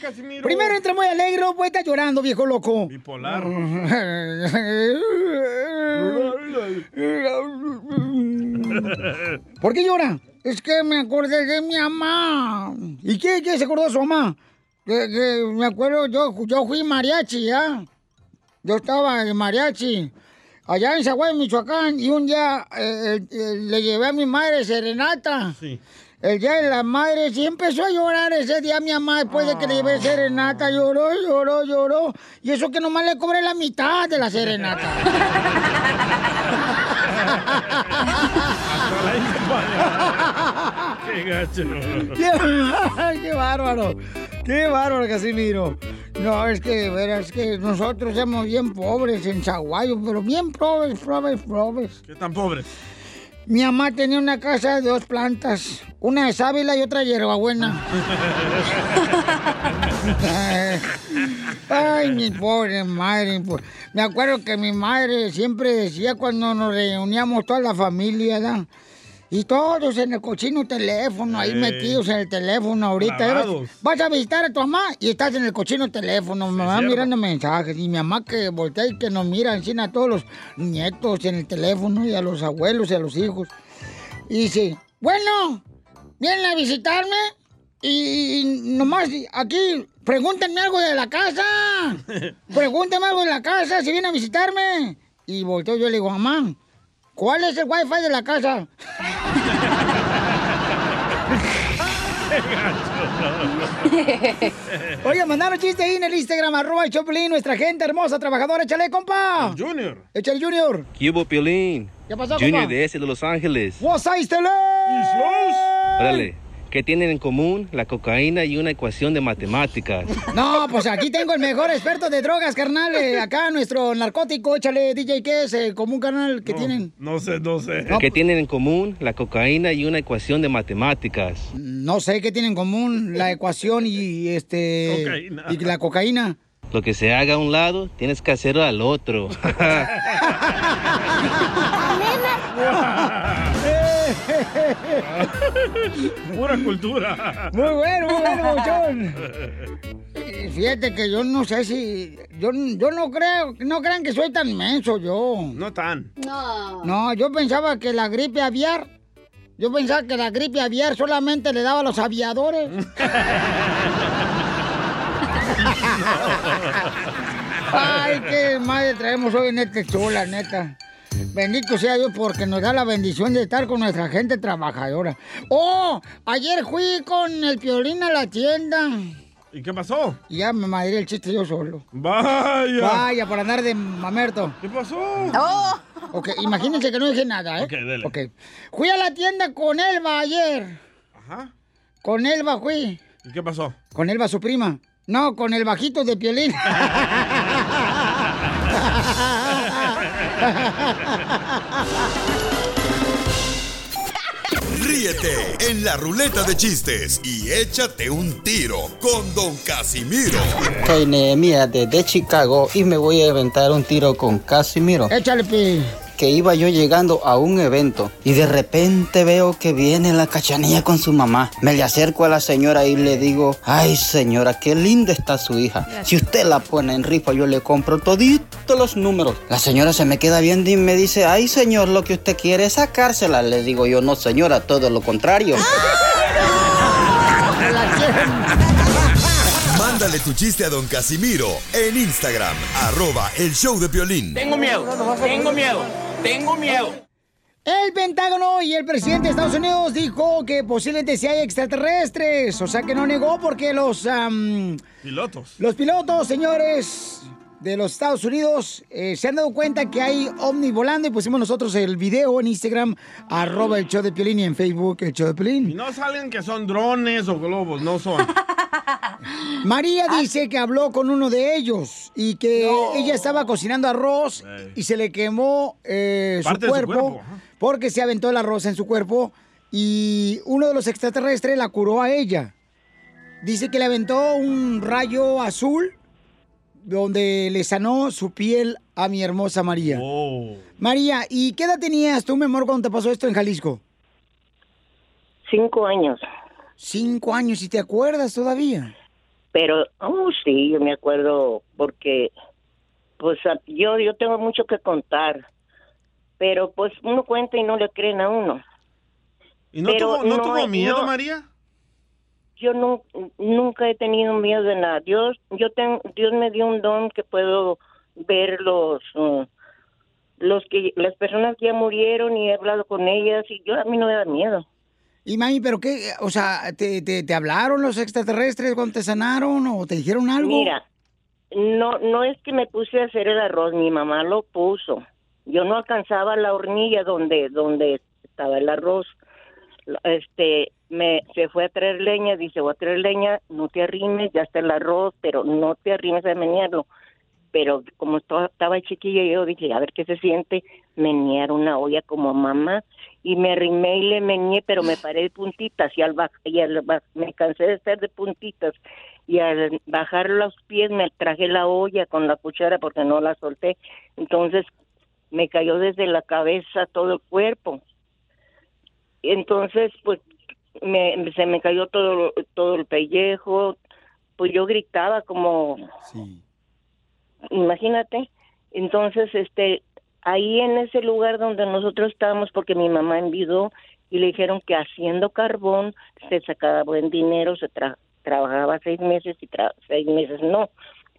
Casimiro? Primero entra muy alegre, pues está llorando, viejo loco. Bipolar. ¿Por qué llora? Es que me acordé de mi mamá. ¿Y qué, qué se acordó de su mamá? Que, que me acuerdo, yo, yo fui mariachi, ¿ya? Yo estaba en mariachi, allá en Zaguay, Michoacán, y un día eh, le llevé a mi madre serenata. El día de la madre, sí empezó a llorar ese día mi mamá después de que le llevé serenata. Lloró, lloró, lloró. Y eso que nomás le cobré la mitad de la serenata. Qué gacho. ¡Qué, qué bárbaro! ¡Qué bárbaro, Casimiro! No, es que, verás, es que nosotros somos bien pobres en Zaguayo, pero bien pobres, pobres, pobres. ¿Qué tan pobres? Mi mamá tenía una casa de dos plantas, una de sábila y otra de hierbabuena. Ay, mi pobre madre. po- Me acuerdo que mi madre siempre decía cuando nos reuníamos toda la familia, ¿verdad? Y todos en el cochino teléfono, ahí metidos en el teléfono ahorita. ¿eh? Vas a visitar a tu mamá y estás en el cochino teléfono, van cierto. mirando mensajes. Y mi mamá que voltea y que nos mira encima a todos los nietos en el teléfono y a los abuelos y a los hijos. Y dice, bueno, vienen a visitarme y, y nomás aquí pregúntenme algo de la casa. Pregúntenme algo de la casa si vienen a visitarme. Y volteo yo y le digo, mamá, ¿cuál es el wifi de la casa? Oye, mandaron chiste ahí en el Instagram, arroba el Choplin, nuestra gente hermosa, trabajadora, échale, compa. Junior. Échale, Junior. ¿Qué hubo, Piolín? ¿Qué pasó, Junior compa? de ese de Los Ángeles. What's up, Stella? Órale, ¿qué tienen en común la cocaína y una ecuación de matemáticas? No, pues aquí tengo el mejor experto de drogas, carnal. eh, acá nuestro narcótico, échale, DJ, ¿qué es? Eh, como un carnal que tienen. No sé, no sé. ¿Qué tienen en común la cocaína y una ecuación de matemáticas? No sé qué tienen en común la ecuación y este. Cocaína. Y la cocaína. Lo que se haga a un lado, tienes que hacerlo al otro. Pura cultura. Muy bueno, muy bueno. Eh, Fíjate que yo no sé si. Yo, yo no creo. No crean que soy tan menso yo. No tan. No. No, yo pensaba que la gripe aviar. Yo pensaba que la gripe aviar solamente le daba a los aviadores. Ay, qué madre traemos hoy en este show, la neta. Bendito sea Dios porque nos da la bendición de estar con nuestra gente trabajadora. ¡Oh! Ayer fui con el piolín a la tienda. ¿Y qué pasó? Y ya me madré el chiste yo solo. Vaya. Vaya, por andar de mamerto. ¿Qué pasó? ¡Oh! Ok, imagínense que no dije nada, ¿eh? Ok, dele. Ok. Fui a la tienda con Elba ayer. Ajá. Con Elba fui. ¿Y qué pasó? Con Elba, su prima. No, con el bajito de Piolín. Ríete en la ruleta de chistes y échate un tiro con Don Casimiro. Soy Nehemías desde Chicago y me voy a aventar un tiro con Casimiro. Échale, pi. Que iba yo llegando a un evento y de repente veo que viene la cachanilla con su mamá. Me le acerco a la señora y le digo, ay señora, qué linda está su hija. Si usted la pone en rifa, yo le compro toditos los números. La señora se me queda viendo y me dice, ay señor, lo que usted quiere es sacársela. Le digo yo, no señora, todo lo contrario. Mándale tu chiste a don Casimiro en Instagram, arroba el show de violín. Tengo miedo, tengo miedo, tengo miedo. El Pentágono y el presidente de Estados Unidos dijo que posiblemente sí hay extraterrestres. O sea que no negó porque los, am, Pilotos. los pilotos, señores de los Estados Unidos, eh, se han dado cuenta que hay ovni volando y pusimos nosotros el video en Instagram, arroba el show de Piolín y en Facebook el show de Y no salen que son drones o globos, no son. María dice que habló con uno de ellos y que ella estaba cocinando arroz y se le quemó eh, su, de su cuerpo cuerpo, porque se aventó el arroz en su cuerpo y uno de los extraterrestres la curó a ella. Dice que le aventó un rayo azul donde le sanó su piel a mi hermosa María. Oh. María, ¿y qué edad tenías tú, mi amor, cuando te pasó esto en Jalisco? Cinco años. Cinco años, ¿y te acuerdas todavía? Pero, oh, sí, yo me acuerdo porque, pues, yo, yo tengo mucho que contar. Pero, pues, uno cuenta y no le creen a uno. ¿Y no Pero tuvo, no no tuvo miedo, no. María? Yo nu- nunca he tenido miedo de nada. Dios, yo ten- Dios me dio un don que puedo ver los, uh, los que, las personas que ya murieron y he hablado con ellas y yo a mí no me da miedo. Y mami, ¿pero qué? O sea, ¿te, te, te hablaron los extraterrestres cuando te sanaron o te dijeron algo? Mira, no, no es que me puse a hacer el arroz, mi mamá lo puso. Yo no alcanzaba la hornilla donde, donde estaba el arroz. Este, me, se fue a traer leña, dice, voy a traer leña, no te arrimes, ya está el arroz, pero no te arrimes a menearlo. Pero como estaba, chiquilla, yo dije, a ver qué se siente menear una olla como mamá. Y me arrimé y le meneé, pero me paré de puntitas y al, baj- y al baj- me cansé de estar de puntitas. Y al bajar los pies me traje la olla con la cuchara porque no la solté. Entonces me cayó desde la cabeza todo el cuerpo. Entonces, pues me, se me cayó todo, todo el pellejo. Pues yo gritaba como, imagínate. Entonces, este, ahí en ese lugar donde nosotros estábamos, porque mi mamá envidó y le dijeron que haciendo carbón se sacaba buen dinero, se tra- trabajaba seis meses y tra- seis meses no.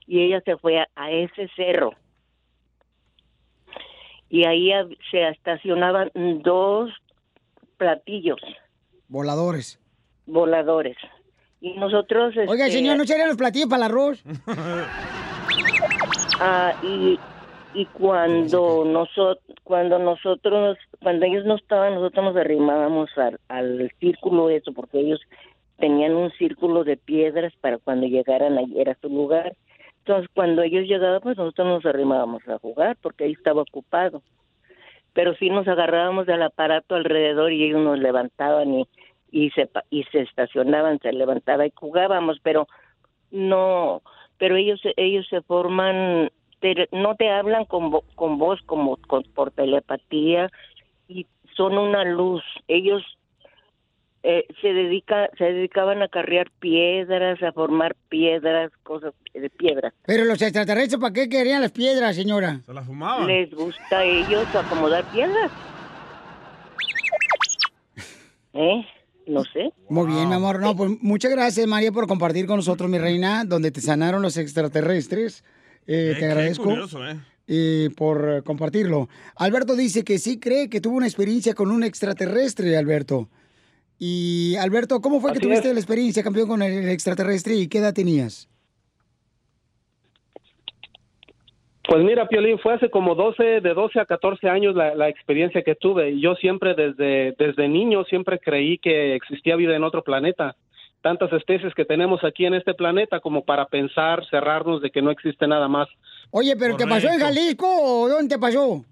Y ella se fue a, a ese cerro. Y ahí se estacionaban dos platillos Voladores. voladores. Y nosotros... Oiga, este, señor, ¿no serían los platillos para el arroz? Ah, y, y cuando nosotros, cuando nosotros, cuando ellos no estaban, nosotros nos arrimábamos al, al círculo eso, porque ellos tenían un círculo de piedras para cuando llegaran ahí era su lugar. Entonces, cuando ellos llegaban, pues nosotros nos arrimábamos a jugar, porque ahí estaba ocupado. Pero sí nos agarrábamos del aparato alrededor y ellos nos levantaban y, y se y se estacionaban, se levantaba y jugábamos, pero no, pero ellos ellos se forman, te- no te hablan con, con voz como con- por telepatía y son una luz. Ellos eh, se dedica se dedicaban a carrear piedras, a formar piedras, cosas de piedras. Pero los extraterrestres, ¿para qué querían las piedras, señora? Se la fumaban. Les gusta a ellos acomodar piedras. ¿Eh? No sé. Muy bien, mi amor. No, pues muchas gracias, María, por compartir con nosotros, mi reina, donde te sanaron los extraterrestres. Eh, Eh, te qué agradezco. curioso, ¿eh? eh, por eh, compartirlo. Alberto dice que sí cree que tuvo una experiencia con un extraterrestre, Alberto. Y Alberto, ¿cómo fue que tuviste es. la experiencia, campeón, con el extraterrestre y qué edad tenías? Pues mira, Piolín, fue hace como 12, de 12 a 14 años la, la experiencia que tuve. Y yo siempre desde, desde niño siempre creí que existía vida en otro planeta. Tantas especies que tenemos aquí en este planeta como para pensar, cerrarnos de que no existe nada más. Oye, ¿pero te pasó en Jalisco o dónde te pasó?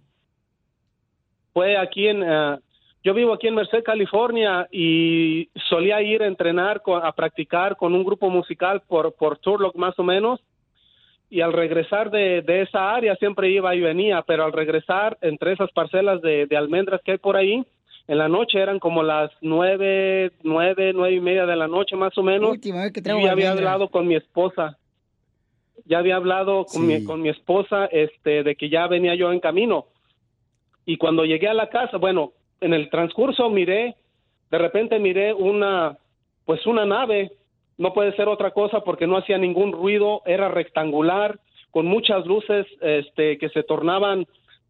Fue aquí en... ah, yo vivo aquí en Merced, California, y solía ir a entrenar, a practicar con un grupo musical por, por Turlock más o menos. y al regresar de, de esa área siempre iba y venía, pero al regresar entre esas parcelas de, de almendras que hay por ahí, en la noche eran como las nueve, nueve, nueve y media de la noche más o menos. Última vez que Yo traigo ya había hablado con mi esposa. Ya había hablado con, mi, con mi esposa este, de que ya venía yo en camino. Y cuando llegué a la casa, bueno, en el transcurso miré, de repente miré una, pues una nave, no puede ser otra cosa porque no hacía ningún ruido, era rectangular, con muchas luces este, que se tornaban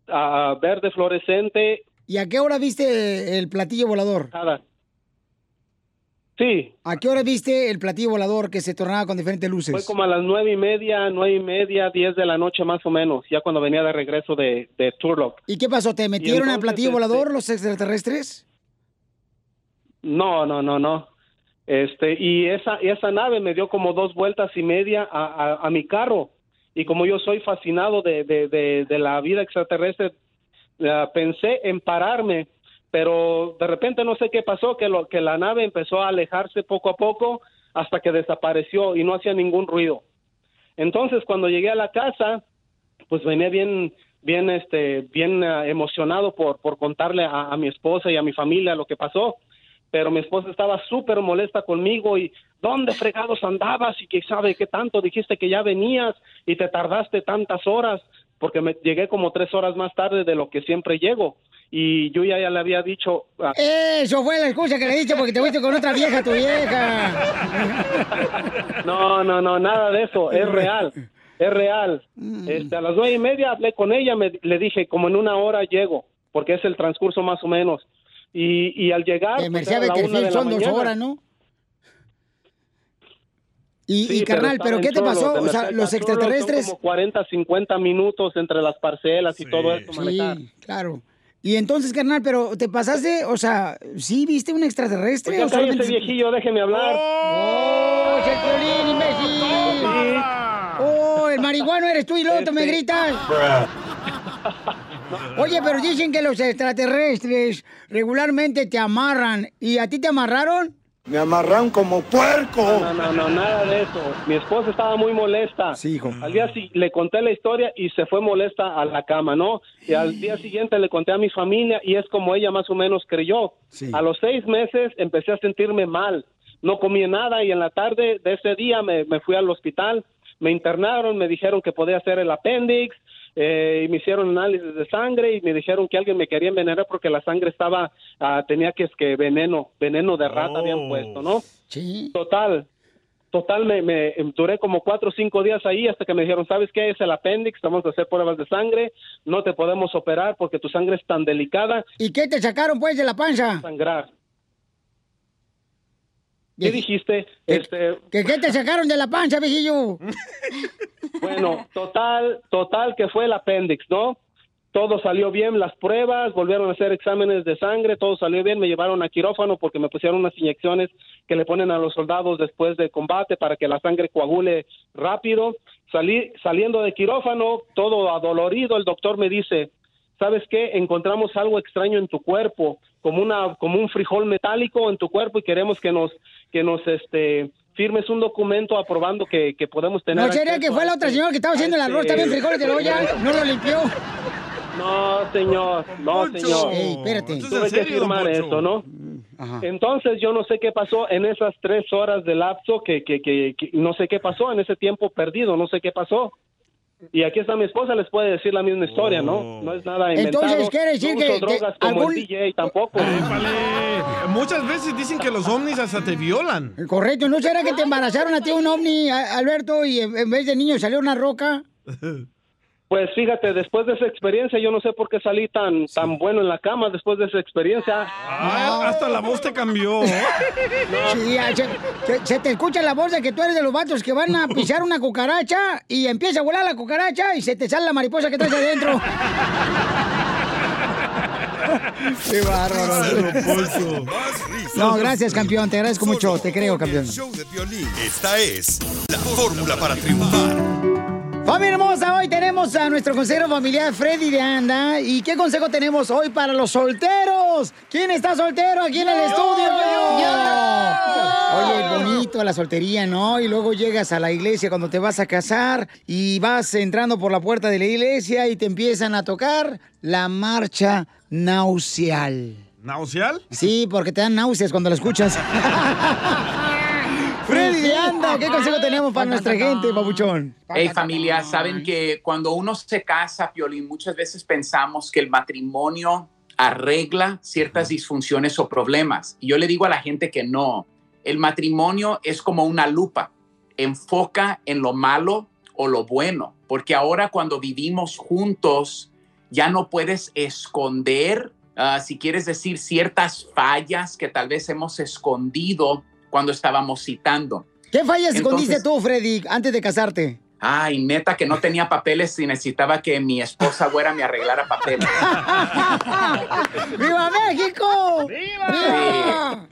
a verde fluorescente. ¿Y a qué hora viste el platillo volador? Nada. Sí. ¿A qué hora viste el platillo volador que se tornaba con diferentes luces? Fue como a las nueve y media, nueve y media, diez de la noche más o menos, ya cuando venía de regreso de, de Turlock. ¿Y qué pasó? ¿Te metieron al platillo este- volador los extraterrestres? No, no, no, no. Este, y esa, esa nave me dio como dos vueltas y media a, a, a mi carro. Y como yo soy fascinado de, de, de, de la vida extraterrestre, pensé en pararme, pero de repente no sé qué pasó, que, lo, que la nave empezó a alejarse poco a poco hasta que desapareció y no hacía ningún ruido. Entonces, cuando llegué a la casa, pues venía bien, bien, este, bien eh, emocionado por, por contarle a, a mi esposa y a mi familia lo que pasó. Pero mi esposa estaba súper molesta conmigo y ¿dónde fregados andabas? Y que sabe qué tanto dijiste que ya venías y te tardaste tantas horas porque me llegué como tres horas más tarde de lo que siempre llego. Y yo ya, ya le había dicho, ah, Eso fue la excusa que le diste porque te fuiste con otra vieja, tu vieja. No, no, no, nada de eso, es real, es real. Este, a las nueve y media hablé con ella, me, le dije, como en una hora llego, porque es el transcurso más o menos. Y, y al llegar... Pues, la una de la son dos mañana. horas, ¿no? Y, Sí, y carnal, ¿pero en qué te pasó? O sea, los a extraterrestres... Son como 40, 50 minutos entre las parcelas y todo eso. manejar. Sí, claro. Y entonces, carnal, pero te pasaste, o sea, ¿sí viste un extraterrestre? Pues ya o solamente- cállese, viejillo, déjeme hablar. ¡Oh, Piolín, imbécil! ¡Oh, el marihuano eres tú y luego tú me Este- gritas! Oye, pero dicen que los extraterrestres regularmente te amarran. ¿Y a ti te amarraron? Me amarran como puerco. No, no, no, nada de eso. Mi esposa estaba muy molesta. Sí, hijo. Al día si- le conté la historia y se fue molesta a la cama, ¿no? Y al día siguiente le conté a mi familia y es como ella más o menos creyó. A los seis meses empecé a sentirme mal. No comí nada y en la tarde de ese día me, me fui al hospital. Me internaron, me dijeron que podía hacer el apéndice, eh, y me hicieron análisis de sangre y me dijeron que alguien me quería envenenar porque la sangre estaba, ah, tenía que es que veneno, veneno de rata habían puesto, ¿no? Sí. Total, total, me, me duré como cuatro o cinco días ahí hasta que me dijeron, ¿sabes qué? Es el apéndice, vamos a hacer pruebas de sangre, no te podemos operar porque tu sangre es tan delicada. ¿Y qué te sacaron, pues, de la panza? Sangrar. ¿Qué dijiste? Este, ¿Que qué te sacaron de la panza, viejillo? Bueno, total, total que fue el apéndice, ¿no? Todo salió bien, las pruebas, volvieron a hacer exámenes de sangre, todo salió bien, me llevaron a quirófano porque me pusieron unas inyecciones que le ponen a los soldados después de combate para que la sangre coagule rápido. Salí saliendo de quirófano, todo adolorido, el doctor me dice, ¿sabes qué? Encontramos algo extraño en tu cuerpo, como una como un frijol metálico en tu cuerpo y queremos que nos que nos este firmes un documento aprobando que, que podemos tener ¿No sería que fue la otra este- señora que estaba haciendo el arroz este- también frijoles de la olla? ¿No lo limpió? No, señor, no, señor. Ey, espérate. ¿Esto Tuve que firmar eso, ¿no? Entonces yo no sé qué pasó en esas tres horas de lapso, que, que, que, que no sé qué pasó en ese tiempo perdido, no sé qué pasó. Y aquí está mi esposa, les puede decir la misma historia, ¿no? No es nada inventado. Entonces, quiere decir no que- uso que drogas como algún- el DJ tampoco. Muchas veces dicen que los ovnis hasta te violan. Correcto, ¿no será que te embarazaron a ti un ovni, Alberto, y en en vez de niño salió una roca? Pues fíjate, después de esa experiencia, yo no sé por qué salí tan, tan bueno en la cama después de esa experiencia. Ah, hasta la voz te cambió. Sí, ya, se, se- se te escucha la voz de que tú eres de los vatos que van a pisar una cucaracha y empieza a volar la cucaracha y se te sale la mariposa que traes adentro. Qué bárbaro. No, gracias, campeón. Te agradezco mucho. Te creo, campeón. Esta es la fórmula para triunfar. Familia hermosa, hoy tenemos a nuestro consejero familiar Freddy de Anda. ¿Y qué consejo tenemos hoy para los solteros? ¿Quién está soltero aquí en el estudio? Oye, bonito la soltería, ¿no? Y luego llegas a la iglesia cuando te vas a casar y vas entrando por la puerta de la iglesia y te empiezan a tocar la marcha nauseal. ¿Nauseal? Sí, porque te dan náuseas cuando la escuchas. ¿qué consejo tenemos para nuestra gente, papuchón? Hey familia, saben que cuando uno se casa, Piolín, muchas veces pensamos que el matrimonio arregla ciertas disfunciones o problemas. Y yo le digo a la gente que no. El matrimonio es como una lupa. Enfoca en lo malo o lo bueno. Porque ahora cuando vivimos juntos, ya no puedes esconder, ah, si quieres decir, ciertas fallas que tal vez hemos escondido cuando estábamos citando. ¿Qué fallas escondiste tú, Freddy, antes de casarte? Ay, neta que no tenía papeles y necesitaba que mi esposa güera me arreglara papeles. ¡Viva México! Sí.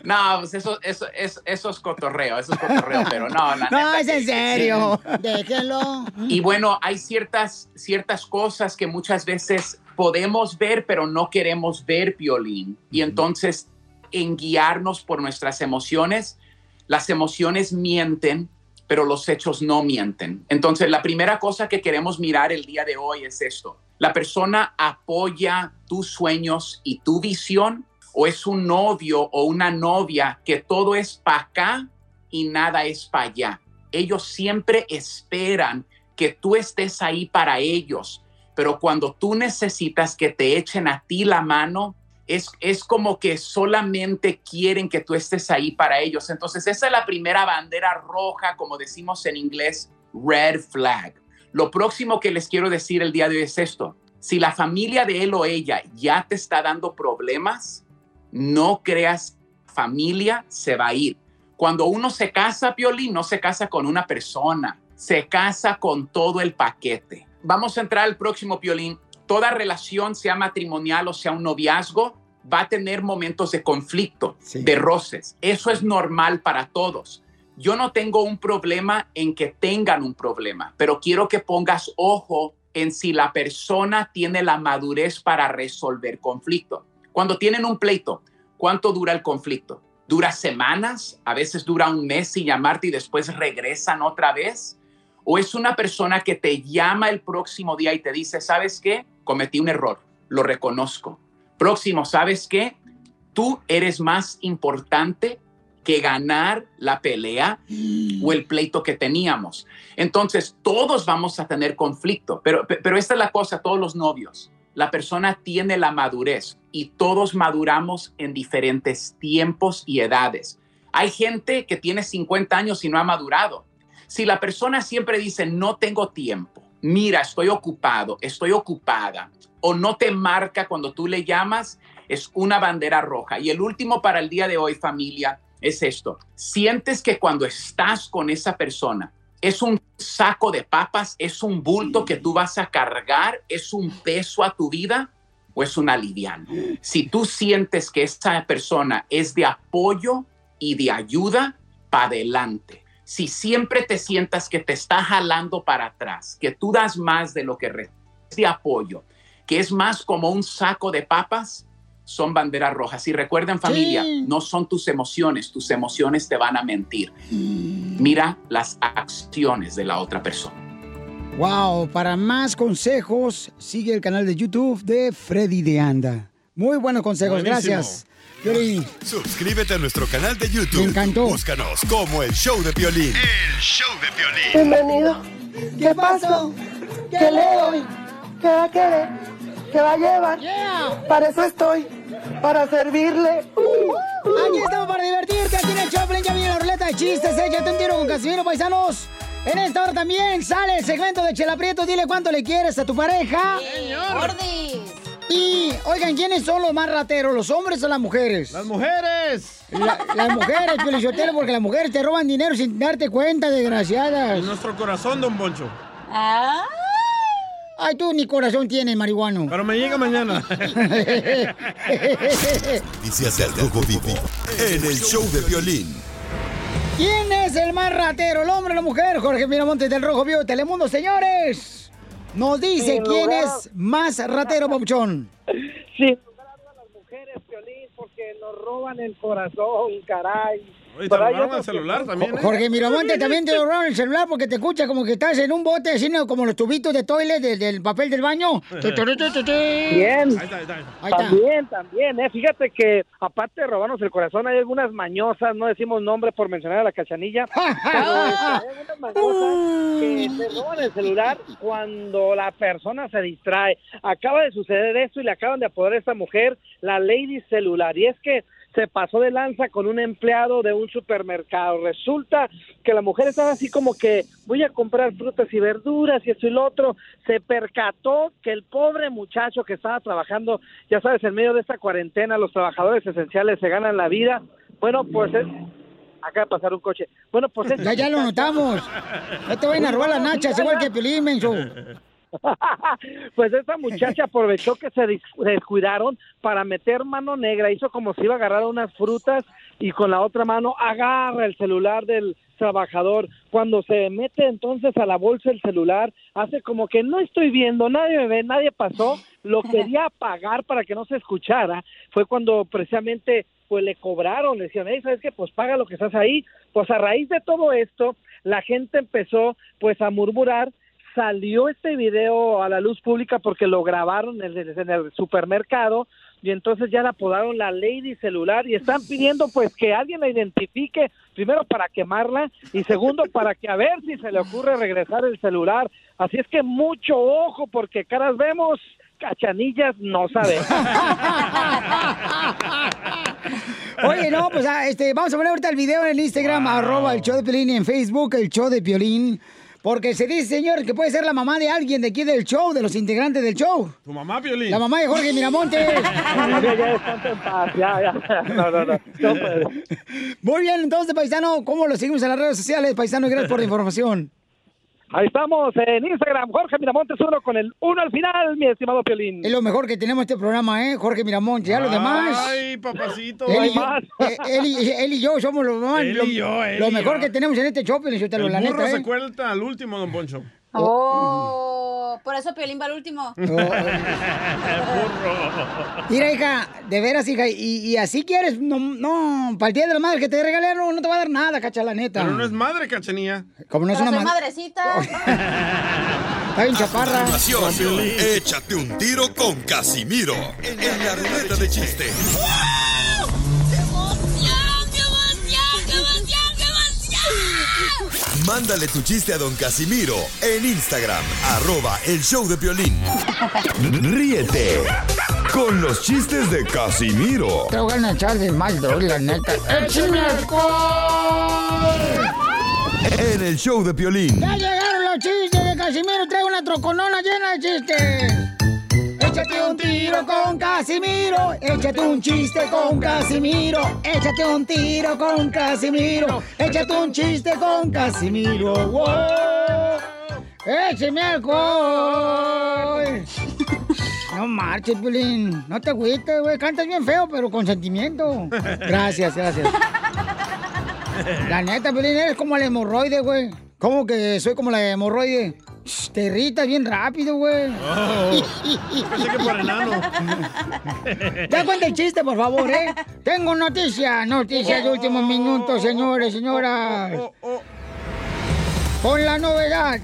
No, pues eso, eso, eso, eso es cotorreo, eso es cotorreo, pero no, la No, neta es que- en serio. sí. Déjenlo. Y bueno, hay ciertas, ciertas cosas que muchas veces podemos ver, pero no queremos ver, Piolín. Y entonces, en guiarnos por nuestras emociones, las emociones mienten, pero los hechos no mienten. Entonces, la primera cosa que queremos mirar el día de hoy es esto. ¿La persona apoya tus sueños y tu visión? ¿O es un novio o una novia que todo es para acá y nada es para allá? Ellos siempre esperan que tú estés ahí para ellos, pero cuando tú necesitas que te echen a ti la mano, es, es como que solamente quieren que tú estés ahí para ellos. Entonces, esa es la primera bandera roja, como decimos en inglés, red flag. Lo próximo que les quiero decir el día de hoy es esto. Si la familia de él o ella ya te está dando problemas, no creas familia se va a ir. Cuando uno se casa, Piolín, no se casa con una persona, se casa con todo el paquete. Vamos a entrar al próximo, Piolín. Toda relación, sea matrimonial o sea un noviazgo, va a tener momentos de conflicto, de roces. Eso es normal para todos. Yo no tengo un problema en que tengan un problema, pero quiero que pongas ojo en si la persona tiene la madurez para resolver conflicto. Cuando tienen un pleito, ¿cuánto dura el conflicto? ¿Dura semanas? A veces dura un mes sin llamarte y después regresan otra vez. ¿O es una persona que te llama el próximo día y te dice, ¿sabes qué? Cometí un error, lo reconozco. Próximo, ¿sabes qué? Tú eres más importante que ganar la pelea o el pleito que teníamos. Entonces, todos vamos a tener conflicto, pero, pero esta es la cosa, todos los novios. La persona tiene la madurez y todos maduramos en diferentes tiempos y edades. Hay gente que tiene 50 años y no ha madurado. Si la persona siempre dice, no tengo tiempo, mira, estoy ocupado, estoy ocupada, o no te marca cuando tú le llamas, es una bandera roja. Y el último para el día de hoy, familia, es esto. Sientes que cuando estás con esa persona, es un saco de papas, es un bulto que tú vas a cargar, es un peso a tu vida o es un aliviano. Si tú sientes que esa persona es de apoyo y de ayuda, para adelante. Si siempre te sientas que te está jalando para atrás, que tú das más de lo que recibes de apoyo, que es más como un saco de papas, son banderas rojas. Y recuerden familia, no son tus emociones, tus emociones te van a mentir. Mira las acciones de la otra persona. Wow, para más consejos, sigue el canal de YouTube de Freddy de Anda. Muy buenos consejos, Buenísimo. gracias. Piolín. Suscríbete a nuestro canal de YouTube. Me encantó. Búscanos como el show de Piolín. El show de Piolín. Bienvenido. ¿Qué pasó? ¿Qué le doy? ¿Qué va a querer? ¿Qué va a llevar? Para eso estoy. Para servirle. Aquí estamos para divertirte, aquí en el Choplin, ya viene la ruleta de chistes, échate un tiro con Casimiro, paisanos. En esta hora también sale el segmento de Chela Prieto, dile cuánto le quieres a tu pareja. Señor. Y, oigan, ¿quiénes son los más rateros, los hombres o las mujeres? ¡Las mujeres! las mujeres, Piolichotelo, porque las mujeres te roban dinero sin darte cuenta, desgraciadas. En nuestro corazón, don Poncho. Ay, tú ni corazón tienes, marihuano. Pero me llega mañana. Noticias del Rojo Vivo en el show de Piolín. ¿Quién es el más ratero, el hombre o la mujer? Jorge Miramontes del Rojo Vivo de Telemundo, señores. Nos dice Sin quién lugar- es más ratero, Papuchón. Sin lugar a las mujeres, Piolín, porque nos roban el corazón, caray. Te robaron el celular también, ¿eh? Jorge Miramonte también te robaron el celular porque te escucha como que estás en un bote haciendo como los tubitos de toilet del, del papel del baño. Bien. Ahí está. También, también, ¿eh? Fíjate que aparte de robarnos el corazón, hay algunas mañosas, no decimos nombre por mencionar a la cachanilla, pero hay algunas mañosas que te roban el celular cuando la persona se distrae. Acaba de suceder esto y le acaban de apoderar a esta mujer la Lady Celular. Y es que se pasó de lanza con un empleado de un supermercado. Resulta que la mujer estaba así como que voy a comprar frutas y verduras y esto y lo otro. Se percató que el pobre muchacho que estaba trabajando, ya sabes, en medio de esta cuarentena, los trabajadores esenciales se ganan la vida. Bueno, pues es... Acaba de pasar un coche. Bueno, pues es... Ya, ya lo notamos. No te vayan a robar las nachas, igual que menso. pues esta muchacha aprovechó que se descuidaron para meter mano negra, hizo como si iba a agarrar unas frutas y con la otra mano agarra el celular del trabajador. Cuando se mete entonces a la bolsa el celular, hace como que no estoy viendo, nadie me ve, nadie pasó, lo quería apagar para que no se escuchara. Fue cuando precisamente pues le cobraron, le decían, "Ey, ¿sabes qué? Pues paga lo que estás ahí. Pues a raíz de todo esto, la gente empezó pues a murmurar salió este video a la luz pública porque lo grabaron en el, en el supermercado y entonces ya la apodaron la Lady Celular y están pidiendo pues que alguien la identifique, primero para quemarla y segundo para que a ver si se le ocurre regresar el celular. Así es que mucho ojo porque caras vemos, cachanillas no sabemos. Oye, no, pues ah, este, vamos a poner ahorita el video en el Instagram, arroba el show de Piolín, y en Facebook, el show de Piolín. Porque se dice, señor, que puede ser la mamá de alguien de aquí del show, de los integrantes del show. Tu mamá, Piolín. La mamá de Jorge Miramontes. ya, ya, descansa en paz, ya, ya. No, no, no. No puede. Muy bien, entonces, paisano, ¿cómo lo seguimos en las redes sociales, paisano? Gracias por la información. Ahí estamos en Instagram, Jorge Miramontes uno con el uno al final, mi estimado Piolín. Es lo mejor que tenemos este programa, ¿eh? Jorge Miramontes. Ya los demás. Ay, papacito. Él y, yo, más. eh, él y- él y yo somos los más. Él lo, y yo, él lo y mejor yo. que tenemos en este show, Piolichotelo, El la burro neta, se ¿eh? cuelta al último, don Poncho. Oh, por eso Piolín va al último. Mira, hija, de veras, hija, y, y así quieres, no, no, para el día de la madre que te regalen, no, no te va a dar nada, cacha, la neta. Pero no es madre, cachanía. Como no es una ser madre. madrecita. Está bien chaparra. Continuación, échate un tiro con Casimiro en la ruleta de chiste. Mándale tu chiste a don Casimiro en Instagram, arroba el show de violín. Ríete con los chistes de Casimiro Te voy a echar de mal, la neta. ¡Échame en el show de Piolín. Ya llegaron los chistes de Casimiro, traigo una troconona llena de chistes. Échate un tiro con Casimiro, échate un chiste con Casimiro, échate un tiro con Casimiro, échate un chiste con Casimiro. ¡Wow! ¡Écheme alcohol! No marches, Piolín. No te agüites, güey. Cantas bien feo, pero con sentimiento. Gracias, gracias. La neta, Piolín, eres como la hemorroide, güey. ¿Cómo que soy como la hemorroide? Te irritas bien rápido, güey. Oh, pensé que por enano. Ya cuenta el chiste, por favor, ¿eh? Tengo noticia, noticia de último minuto, señores, señoras. Con la novedad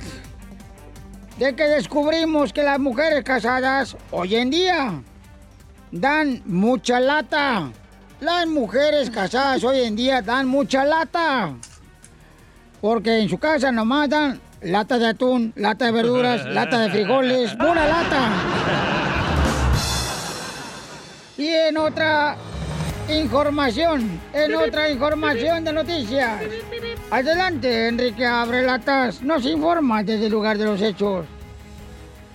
de que descubrimos que las mujeres casadas hoy en día dan mucha lata. Las mujeres casadas hoy en día dan mucha lata. Porque en su casa nomás dan lata de atún, lata de verduras, lata de frijoles, pura lata. Y en otra información, en otra información de noticias. Adelante, Enrique Abre Latas, nos informa desde el lugar de los hechos.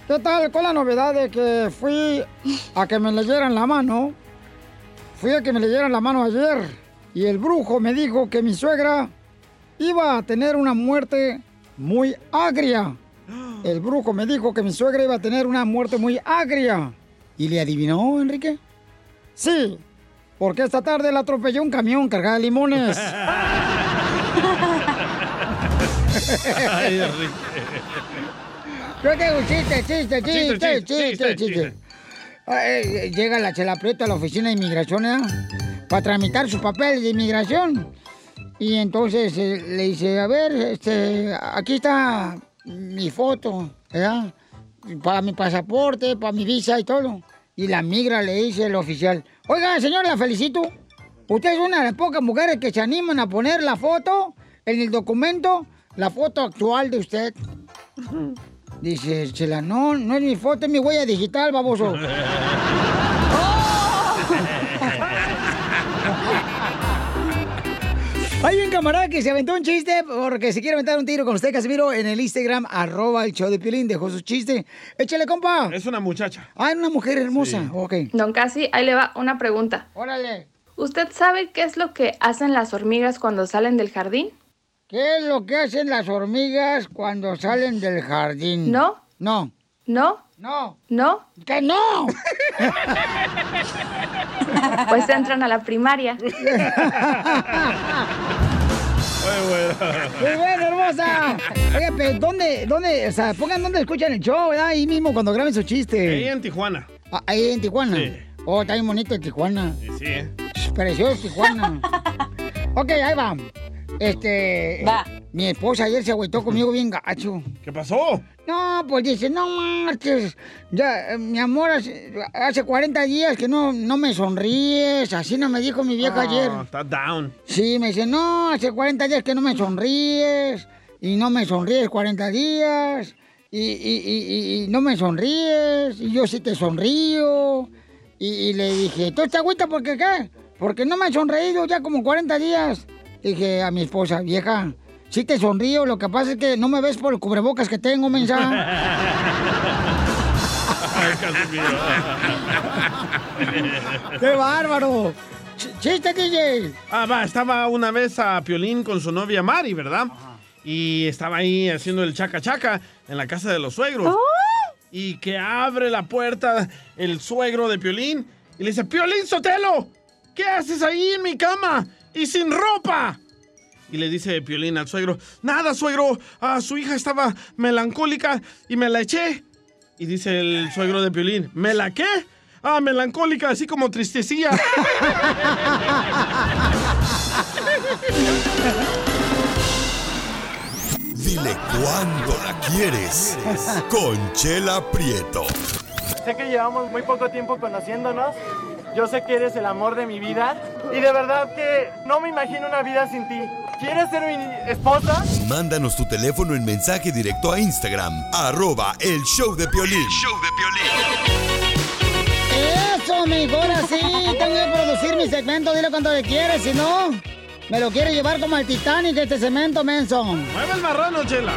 ¿Qué tal con la novedad de que fui a que me leyeran la mano? Fui a que me leyeran la mano ayer y el brujo me dijo que mi suegra iba a tener una muerte muy agria. El brujo me dijo que mi suegra iba a tener una muerte muy agria. ¿Y le adivinó, Enrique? Sí, porque esta tarde la atropelló un camión cargado de limones. Ay, Enrique. Yo tengo un chiste, chiste, chiste, Chiste, chiste, chiste, chiste. Ah, Llega la Chela Prieto a la oficina de inmigración, ¿eh? Para tramitar sus papeles de inmigración. Y entonces eh, le dice, a ver, este, aquí está mi foto, ¿verdad? Para mi pasaporte, para mi visa y todo. Y la migra le dice el oficial, oiga, señor, la felicito. Usted es una de las pocas mujeres que se animan a poner la foto en el documento, la foto actual de usted. Dice Chela, no, no es mi foto, es mi huella digital, baboso. Hay un camarada que se aventó un chiste porque se quiere aventar un tiro con usted, Casimiro, en el Instagram, arroba el show de Piolín, dejó su chiste. Échale, compa. Es una muchacha. Ah, una mujer hermosa. Ok. Don Casi, ahí le va una pregunta. Órale. ¿Usted sabe qué es lo que hacen las hormigas cuando salen del jardín? ¿Qué es lo que hacen las hormigas cuando salen del jardín? ¿No? No. ¿No? No. ¿No? ¡Que no! Pues entran a la primaria. Muy bueno, hermosa. Oye, pero ¿dónde, dónde, o sea, pongan dónde escuchan el show, ¿verdad? Ahí mismo cuando graben su chiste. Ahí en Tijuana. Ah, ahí en Tijuana. Sí. Oh, está bien bonito en Tijuana. Sí, sí, ¿eh? Precioso Tijuana. ok, ahí va. Este. Va. Mi esposa ayer se agüitó conmigo bien gacho. ¿Qué pasó? No, pues dice, no marches. Ya, eh, mi amor, hace, hace 40 días que no, no me sonríes. Así no me dijo mi vieja Ah, ayer. Está down. Sí, me dice, no, hace 40 días que no me sonríes. Y no me sonríes 40 días. Y, y- y- y- y no me sonríes. Y yo sí te sonrío. Y, y le dije, ¿tú te agüita por qué qué? Porque no me he sonreído ya como 40 días. Dije a mi esposa, vieja, sí te sonrío. Lo que pasa es que no me ves por el cubrebocas que tengo, mensa. Ay, Casimiro. ¡Qué bárbaro! Ch- ¡Chiste, DJ! Ah, va, estaba una vez a Piolín con su novia Mari, ¿verdad? Y estaba ahí haciendo el chaca chaca en la casa de los suegros. Y que abre la puerta el suegro de Piolín y le dice, Piolín Sotelo, ¿qué haces ahí en mi cama y sin ropa? Y le dice Piolín al suegro, nada, suegro, ah, su hija estaba melancólica y me la eché. Y dice el suegro de Piolín, ¿me la qué? Ah, melancólica, así como tristecilla. Dile cuándo la quieres. Conchela Prieto. Sé que llevamos muy poco tiempo conociéndonos. Yo sé que eres el amor de mi vida. Y de verdad que no me imagino una vida sin ti. ¿Quieres ser mi esposa? Mándanos tu teléfono en mensaje directo a Instagram, arroba el show de Piolín. Eso, mi ahora sí. Tengo que producir mi segmento. Dile cuánto le quieres. Si no, me lo quiere llevar como al Titanic este cemento, menso. Mueve el marrano, Chela.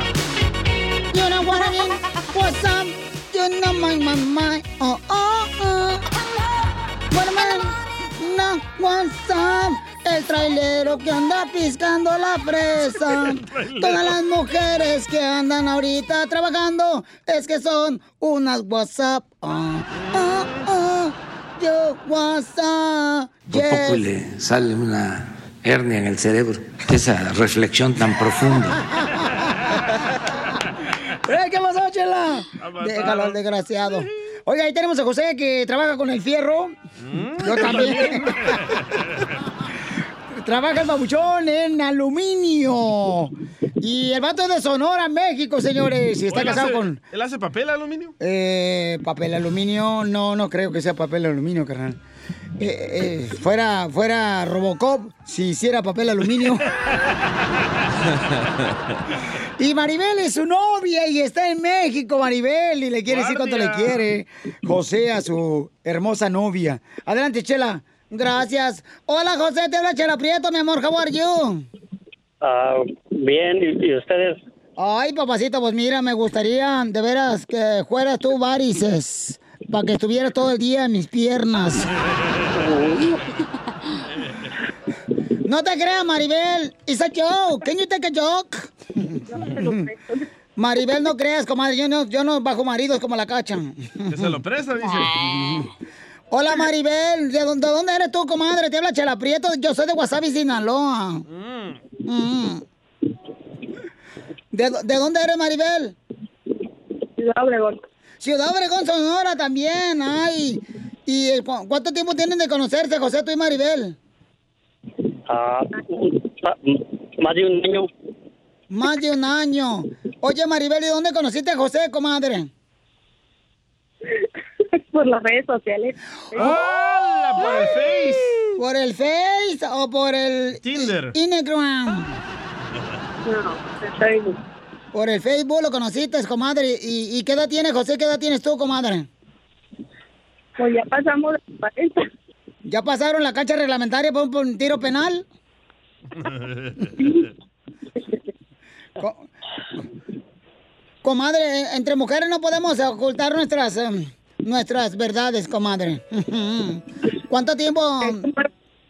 You know what I mean? What's up? You know my, my, my. Oh, oh, oh. What am I? No, what's up? El trailero que anda piscando la fresa. Todas las mujeres que andan ahorita trabajando es que son unas WhatsApp. Oh, oh, oh. Yo WhatsApp. Por poco Yes. le sale una hernia en el cerebro. Esa reflexión tan profunda. ¡Eh, qué pasó, Chela! Déjalo al desgraciado. Oiga, ahí tenemos a José que trabaja con el fierro. Yo también. trabaja el babuchón en aluminio. Y el vato es de Sonora, México, señores. Y está ¿Él casado hace- con... ¿Él hace papel aluminio? Eh, papel aluminio, no, no creo que sea papel aluminio, carnal. Eh, eh, fuera, fuera Robocop, si hiciera papel aluminio. Y Maribel es su novia y está en México, Maribel, y le quiere decir cuánto le quiere José a su hermosa novia. Adelante, Chela. Gracias. Hola, José, te habla Chela Prieto, mi amor. How are you? Ah, bien, ¿y, y ustedes? Ay, papacito, pues mira, me gustaría de veras que fueras tú varices, para que estuvieras todo el día en mis piernas. No te creas, Maribel. It's a joke. Can you take a joke? Maribel, no creas, comadre. Yo no, yo no bajo maridos como la cachan. Que se lo presta, dice. Hola, Maribel. ¿De dónde, de dónde eres tú, comadre? Te habla Chela Prieto. Yo soy de Wasabi, Sinaloa. Mm. ¿De, dó- de dónde eres, Maribel? Ciudad Obregón. Ciudad Obregón, Sonora también. Ay. ¿Y eh, cu- cuánto tiempo tienen de conocerse, José, tú y Maribel? Ah, ma- más de un año. Más de un año. Oye, Maribel, ¿y dónde conociste a José, comadre? Por las redes sociales. ¡Hola! Por el Face. ¿Por el Face o por el Tinder. Instagram? No, el Facebook. Por el Facebook lo conociste, comadre. ¿Y, y qué edad tienes, José? ¿Qué edad tienes tú, comadre? Pues ya pasamos de 40. ¿Ya pasaron la cancha reglamentaria por un, por un tiro penal? Co- comadre, entre mujeres no podemos ocultar nuestras em, nuestras verdades, comadre. ¿Cuánto tiempo?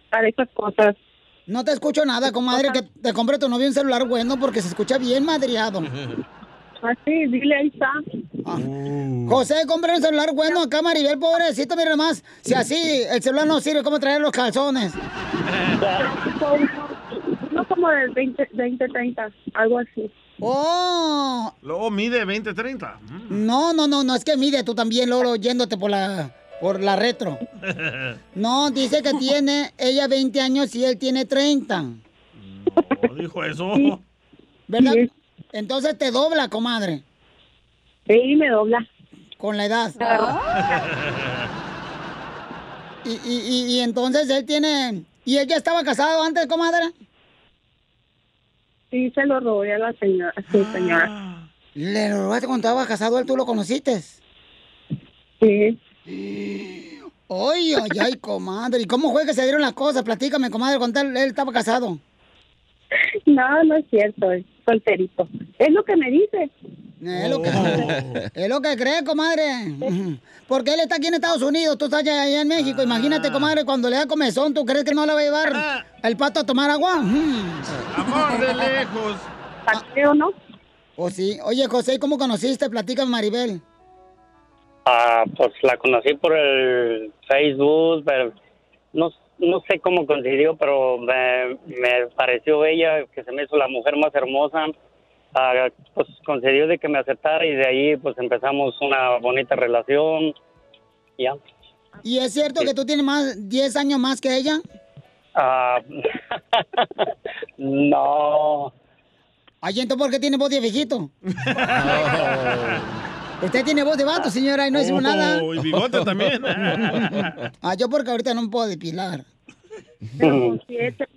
Para esas cosas. No te escucho nada, comadre, que te compre tu novio un celular bueno porque se escucha bien madreado. Así, dile, ahí está. José, compra un celular bueno acá, Maribel, pobrecito, mira más. Si así el celular no sirve, ¿cómo traer los calzones? No como del 20, 20, 30, algo así. ¡Oh! Luego mide 20-30. No, no, no, no, es que mide tú también, Lolo, yéndote por la, por la retro. No, dice que tiene ella 20 años y él tiene 30. No dijo eso. ¿Verdad? Entonces te dobla, comadre. Sí, me dobla. Con la edad. Y, y, y, y entonces él tiene... ¿Y él ya estaba casado antes, comadre? Sí, se lo robé a la señora. Sí, señora. ¿Le lo robaste cuando estaba casado él? ¿Tú lo conociste? Sí. Ay, ay, ay, comadre. ¿Y cómo fue que se dieron las cosas? Platícame, comadre, cuando él estaba casado. No, no es cierto, es solterito. Es lo que me dice. Es lo que, es lo que cree, comadre. Porque él está aquí en Estados Unidos, tú estás allá, allá en México. Imagínate, comadre, cuando le da comezón, ¿tú crees que no le va a llevar el pato a tomar agua? Amor de lejos. ¿Paseo no? ¿O sí? Oye, José, ¿cómo conociste? Platícame, Maribel. Ah, pues la conocí por el Facebook, pero no, no sé cómo coincidió, pero me, me pareció bella, que se me hizo la mujer más hermosa. Ah, pues concedió de que me aceptara y de ahí pues empezamos una bonita relación. Ya. ¿Y es cierto que tú tienes más 10 años más que ella? Ah, no. Ay, entonces, ¿por qué tiene voz de viejito? Usted tiene voz de vato, señora, y no decimos Oh, nada. y bigote también. ah, yo porque ahorita no me puedo depilar. Tengo siete.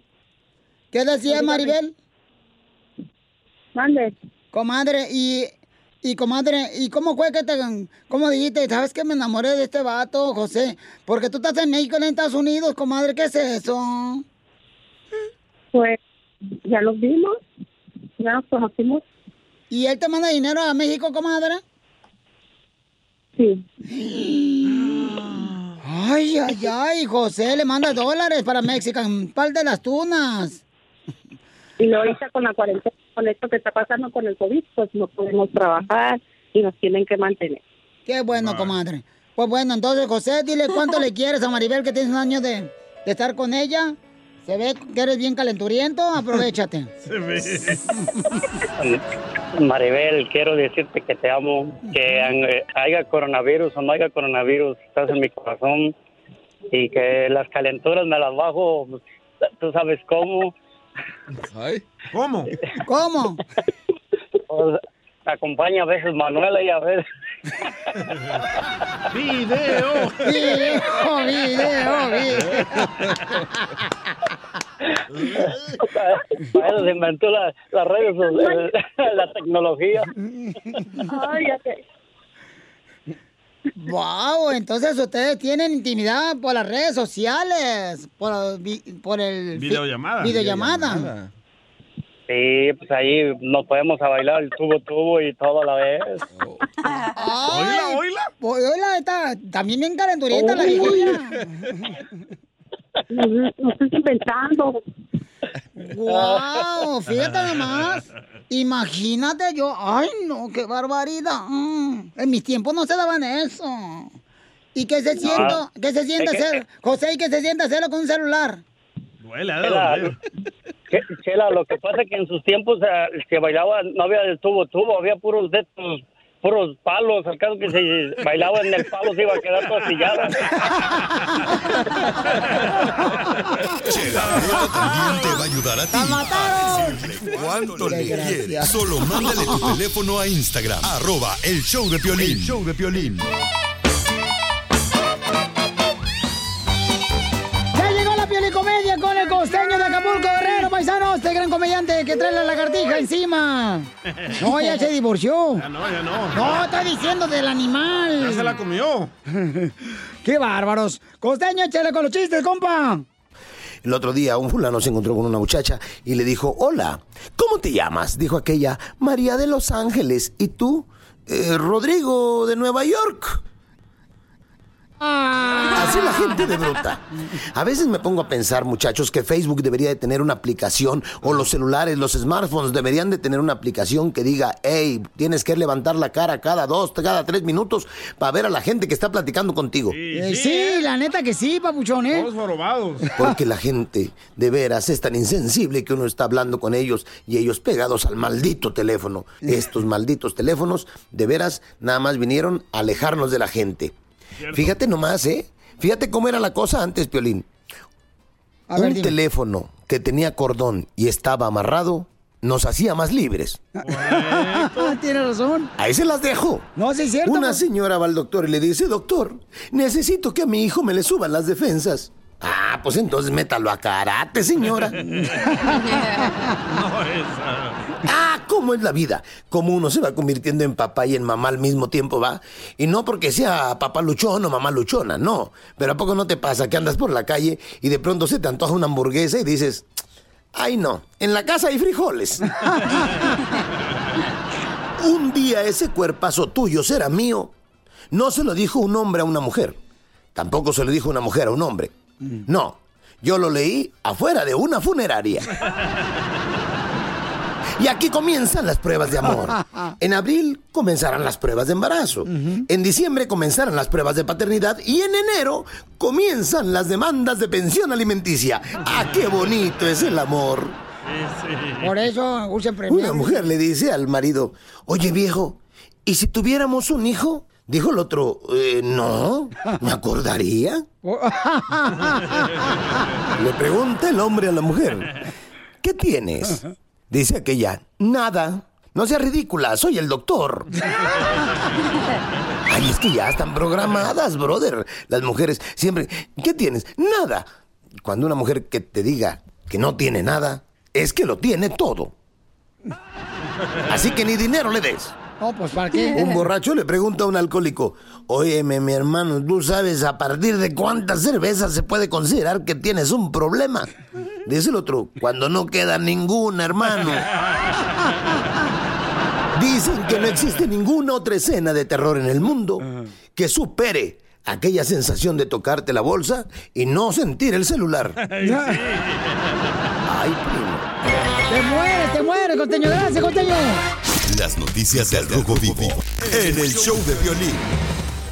¿Qué decía Maribel? Mande. Comadre, y, y comadre, ¿y cómo fue que te, cómo dijiste, sabes que me enamoré de este vato, José? Porque tú estás en México, en Estados Unidos, comadre, ¿qué es eso? Pues ya los vimos, ya nos conocimos. ¿Y él te manda dinero a México, comadre? Sí. Ay, ay, ay, José le manda dólares para Mexican, pal de las tunas. Y lo ahorita con la cuarentena, con esto que está pasando con el COVID, pues no podemos trabajar y nos tienen que mantener. Qué bueno, comadre. Pues bueno, entonces, José, dile cuánto le quieres a Maribel, que tienes un año de, de estar con ella. Se ve que eres bien calenturiento, aprovechate. Se ve. Maribel, quiero decirte que te amo, que eh, haya coronavirus o no haya coronavirus, estás en mi corazón y que las calenturas me las bajo, tú sabes cómo. ¿Cómo? ¿Cómo? Pues, me acompaña a veces Manuela y a veces... Video. Video, video, video. Para eso se inventó la, las redes, sociales, la tecnología. Ay, ya. Wow, entonces ustedes tienen intimidad por las redes sociales, por, por el fi- Videollamada. videollamada. Sí, pues ahí nos podemos a bailar el tubo tubo y todo a la vez. Ay, pues, oíla, está también bien calenturienta la viejilla. No estoy inventando. Wow, fíjate nomás. Imagínate yo, ay no, qué barbaridad. Mm, en mis tiempos no se daban eso. ¿Y qué se No. siente, qué se que- hacer, José, y qué se siente hacerlo con un celular? Duele. Che- Chela, lo que pasa es que en sus tiempos eh, se bailaba, no había el tubo tubo, había puros de estos, puros palos. Al caso que se bailaba en el palo se iba a quedar toda sillada. Chela Prieto también te va a ayudar a ti. mataron! a decirle cuánto le quieres. Solo mándale tu teléfono a Instagram. Arroba el show de Piolín. El show de Piolín. Con el costeño de Acapulco, Guerrero, paisanos, este gran comediante que trae la lagartija encima. No, ya se divorció. Ya no, ya no. No, estoy diciendo del animal. Ya se la comió. ¡Qué bárbaros! Costeño, échale con los chistes, compa. El otro día un fulano se encontró con una muchacha y le dijo, hola, ¿cómo te llamas? Dijo aquella, María de Los Ángeles. ¿Y tú? "Eh, Rodrigo de Nueva York. Así la gente de bruta. A veces me pongo a pensar, muchachos, que Facebook debería de tener una aplicación o los celulares, los smartphones deberían de tener una aplicación que diga, hey, tienes que levantar la cara cada dos, cada tres minutos para ver a la gente que está platicando contigo. Eh, sí, la neta que sí, papuchón, ¿eh? Todos jorobados. Porque la gente de veras es tan insensible que uno está hablando con ellos y ellos pegados al maldito teléfono. Estos malditos teléfonos de veras nada más vinieron a alejarnos de la gente. Fíjate nomás, ¿eh? Fíjate cómo era la cosa antes, Piolín. A Un teléfono que tenía cordón y estaba amarrado nos hacía más libres. Tiene razón. Ahí se las dejo. No, sí es cierto. Una pues. señora va al doctor y le dice, doctor, necesito que a mi hijo me le suban las defensas. Ah, pues entonces métalo a karate, señora. No, esa. Cómo es la vida. Cómo uno se va convirtiendo en papá y en mamá al mismo tiempo, ¿va? Y no porque sea papá luchón o mamá luchona, no. Pero ¿a poco no te pasa que andas por la calle y de pronto se te antoja una hamburguesa y dices, ay no, en la casa hay frijoles? un día ese cuerpazo tuyo será mío. No se lo dijo un hombre a una mujer. Tampoco se lo dijo una mujer a un hombre. No, yo lo leí afuera de una funeraria. Y aquí comienzan las pruebas de amor. En abril comenzarán las pruebas de embarazo. En diciembre comenzarán las pruebas de paternidad. Y en enero comienzan las demandas de pensión alimenticia. ¡Ah, qué bonito es el amor! Por eso usen premio. Una mujer le dice al marido, oye viejo, ¿y si tuviéramos un hijo? Dijo el otro, "Eh, no, me acordaría. Le pregunta el hombre a la mujer, ¿qué tienes? Dice aquella, nada. No seas ridícula, soy el doctor. Ay, es que ya están programadas, brother. Las mujeres siempre, ¿qué tienes? Nada. Cuando una mujer que te diga que no tiene nada, es que lo tiene todo. Así que ni dinero le des. No, pues ¿para qué? Un borracho le pregunta a un alcohólico, óyeme mi hermano, ¿tú sabes a partir de cuántas cervezas se puede considerar que tienes un problema? Dice el otro, cuando no queda ninguna, hermano. Dicen que no existe ninguna otra escena de terror en el mundo que supere aquella sensación de tocarte la bolsa y no sentir el celular. Ay, primo. Te mueres, te mueres, costeño. Gracias, costeño. Las noticias del Rojo Vivo en el show de violín.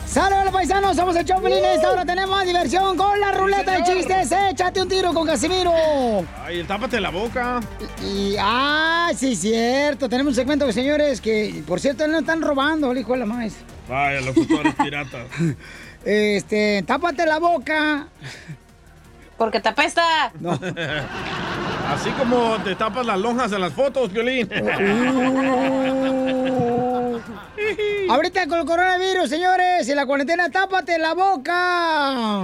¡Saludos, paisanos! Somos el Choplin. Esta hora tenemos más diversión con la ruleta de chistes. Échate un tiro con Casimiro. Ay, tápate la boca. Y, ah, sí, cierto. Tenemos un segmento, señores, que, por cierto, no están robando, el hijo de la maíz. Vaya, locutores piratas. Este, tápate la boca. Porque te apesta. No. Así como te tapas las lonjas en las fotos, Violín. Ahorita con el coronavirus, señores, y la cuarentena, tápate la boca.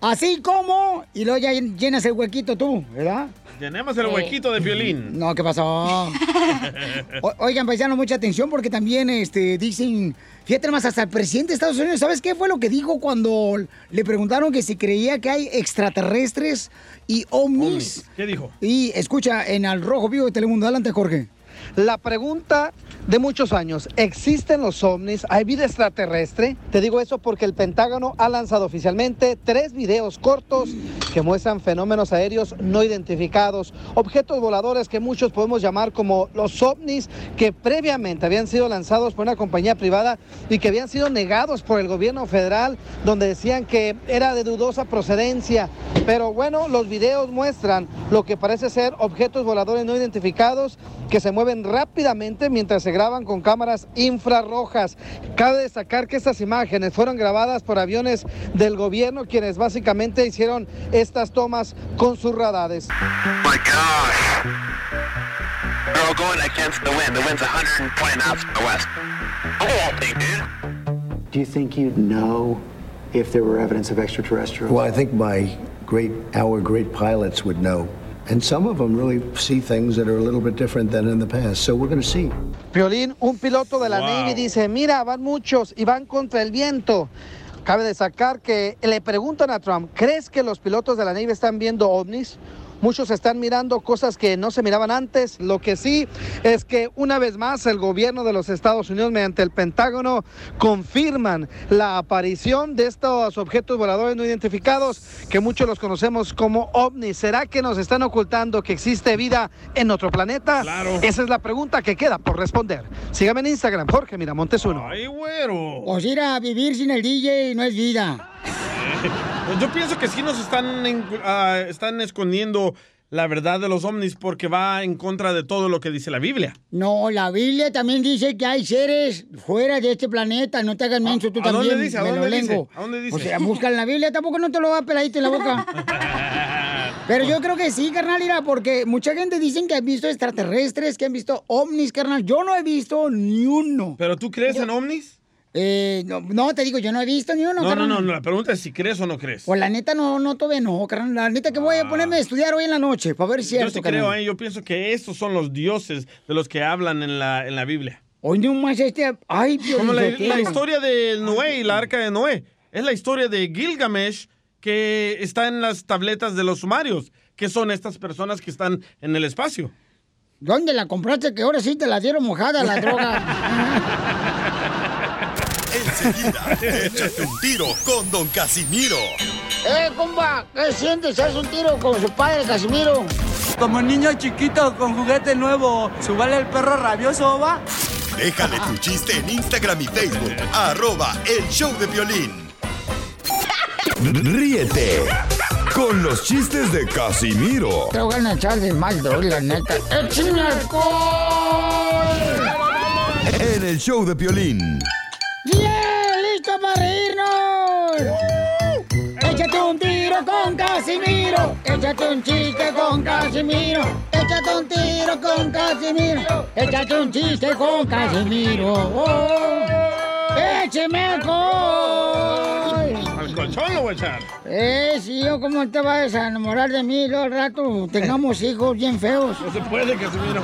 Así como, y luego ya llenas el huequito tú, ¿verdad? Tenemos el huequito de violín. No, ¿qué pasó? O- oigan, paisanos, mucha atención porque también este, dicen, fíjate más, hasta el presidente de Estados Unidos, ¿sabes qué fue lo que dijo cuando le preguntaron que si creía que hay extraterrestres y ovnis? ¿Qué dijo? Y escucha, en Al Rojo Vivo de Telemundo, adelante, Jorge. La pregunta de muchos años. ¿Existen los ovnis? ¿Hay vida extraterrestre? Te digo eso porque el Pentágono ha lanzado oficialmente tres videos cortos que muestran fenómenos aéreos no identificados, objetos voladores que muchos podemos llamar como los ovnis que previamente habían sido lanzados por una compañía privada y que habían sido negados por el gobierno federal, donde decían que era de dudosa procedencia. Pero bueno, los videos muestran lo que parece ser objetos voladores no identificados que se mueven rápidamente mientras se graban con cámaras infrarrojas. Cabe destacar que estas imágenes fueron grabadas por aviones del gobierno, quienes básicamente hicieron estas tomas con sus radares. My gosh. They're all going against the wind. The wind's 120 knots from the west. Look at that thing, dude. Do you think you'd know if there were evidence of extraterrestrials? Well, I think my great, our great pilots would know. And some of them really see things that are a little bit different than in the past. So we're going to see. Piolín, un piloto de la Wow. Navy dice, mira, van muchos y van contra el viento. Cabe destacar que le preguntan a Trump, ¿crees que los pilotos de la Navy están viendo ovnis? Muchos están mirando cosas que no se miraban antes. Lo que sí es que una vez más el gobierno de los Estados Unidos mediante el Pentágono confirman la aparición de estos objetos voladores no identificados que muchos los conocemos como ovnis. ¿Será que nos están ocultando que existe vida en otro planeta? Claro. Esa es la pregunta que queda por responder. Sígame en Instagram, Jorge Miramontes uno. ¡Ay, güero! Pues ir a vivir sin el DJ no es vida. Yo pienso que sí nos están, ah, están escondiendo la verdad de los ovnis porque va en contra de todo lo que dice la Biblia. No, la Biblia también dice que hay seres fuera de este planeta. No te hagas menso tú ¿A dónde también. dice? ¿A dónde dice? ¿A dónde dice? O sea, busca en la Biblia, tampoco no te lo va a peladito en la boca. Pero yo creo que sí, carnal, mira, porque mucha gente dicen que han visto extraterrestres, que han visto ovnis, carnal. Yo no he visto ni uno. ¿Pero tú crees en ovnis? Eh, no, no, te digo, yo no he visto ni uno, No, no, carnal. no, no, la pregunta es si crees o no crees. Pues la neta no, no todavía no, carnal. La neta que voy a ponerme a estudiar hoy en la noche para ver si es Yo cierto, sí creo, ¿eh? yo pienso que estos son los dioses de los que hablan en la, en la Biblia. Hoy no más este. Ay, Dios Como la historia de Noé y la arca de Noé. Es la historia de Gilgamesh que está en las tabletas de los sumarios, que son estas personas que están en el espacio. ¿Dónde la compraste? Que ahora sí te la dieron mojada la droga. Enseguida, échate un tiro con Don Casimiro. ¡Eh, compa! ¿Qué sientes? ¿Haz un tiro con su padre, Casimiro? Como niño chiquito con juguete nuevo, ¿subale el perro rabioso, va? Déjale tu chiste en Instagram y Facebook. Arroba el show de violín. Ríete con los chistes de Casimiro Te voy a echar de mal, la neta. ¡Échame alcohol! en el show de violín. Échate un tiro con Casimiro. Échate un chiste con Casimiro. Échate un tiro con Casimiro. Échate un chiste con Casimiro. Oh. ¡Écheme alcohol! Al colchón lo voy a echar. Eh, si yo, ¿cómo te vas a enamorar de mí? Luego al rato tengamos hijos bien feos. No se puede, Casimiro.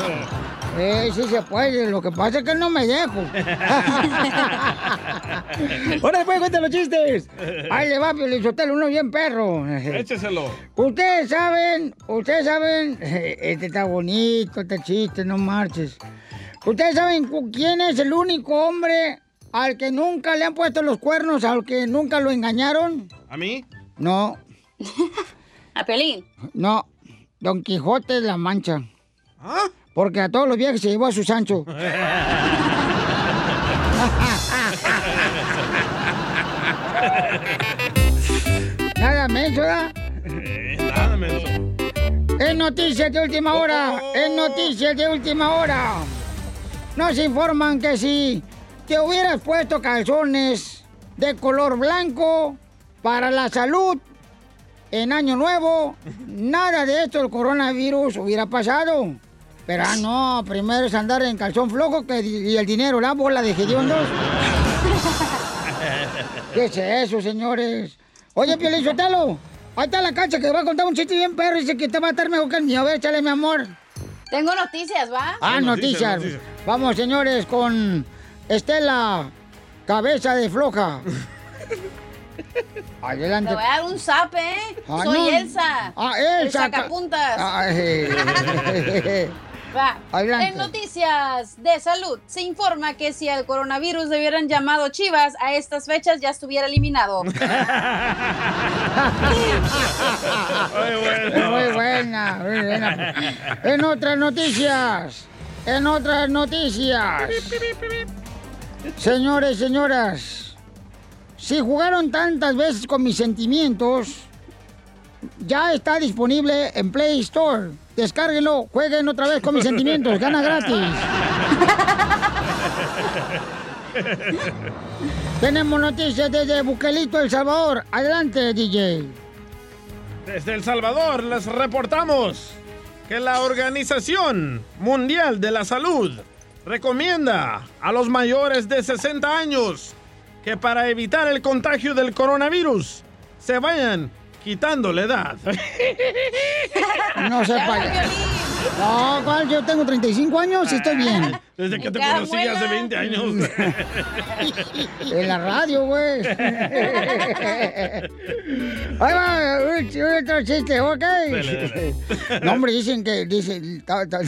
Eh, sí se puede. Lo que pasa es que no me dejo. Ahora después cuenta los chistes. Ahí le va, Pelizotelo, uno bien perro. Écheselo. Ustedes saben, ustedes saben, este está bonito, este chiste, no marches. Ustedes saben quién es el único hombre al que nunca le han puesto los cuernos, al que nunca lo engañaron. ¿A mí? No, A Pelín. no, Don Quijote de la Mancha. ¿Ah? Porque a todos los viajes se llevó a su Sancho. Nada menso, ¿verdad? Nada, menso. Es noticias de última hora. Es noticias de última hora. Nos informan que si te hubieras puesto calzones de color blanco para la salud en Año Nuevo, nada de esto del coronavirus hubiera pasado. Pero ah, no, primero es andar en calzón flojo que, y el dinero, la bola de hediondos. ¿Qué es eso, señores? Oye, Piolín Sotelo, ahí está la cancha que va a contar un chiste bien perro. Dice que te va a estar mejor que el mío. A ver, échale, mi amor. Tengo noticias, ¿va? Ah, noticias. Vamos, señores, con Estela, cabeza de floja. Adelante. Te voy a dar un zape, ¿eh? Ah, Soy no. Elsa. Ah, El Elsa. sacapuntas. Ay. Va. Adelante. En noticias de salud, se informa que si el coronavirus le hubieran llamado Chivas a estas fechas ya estuviera eliminado. Muy buena, muy buena. En otras noticias, en otras noticias. Señores, señoras, si jugaron tantas veces con mis sentimientos, ya está disponible en Play Store. Descárguenlo, jueguen otra vez con mis sentimientos, gana gratis. Tenemos noticias desde Buquelito, El Salvador. Adelante, DJ. Desde El Salvador les reportamos que la Organización Mundial de la Salud recomienda a los mayores de 60 años que para evitar el contagio del coronavirus se vayan quitando la edad. No sepa. No, ¿cuál? Yo tengo 35 años y estoy bien. Desde que te conocí hace 20 años. En la radio, güey. Ahí va, otro chiste, ¿ok? Dale, No, hombre, dicen que, dice, ta- ta-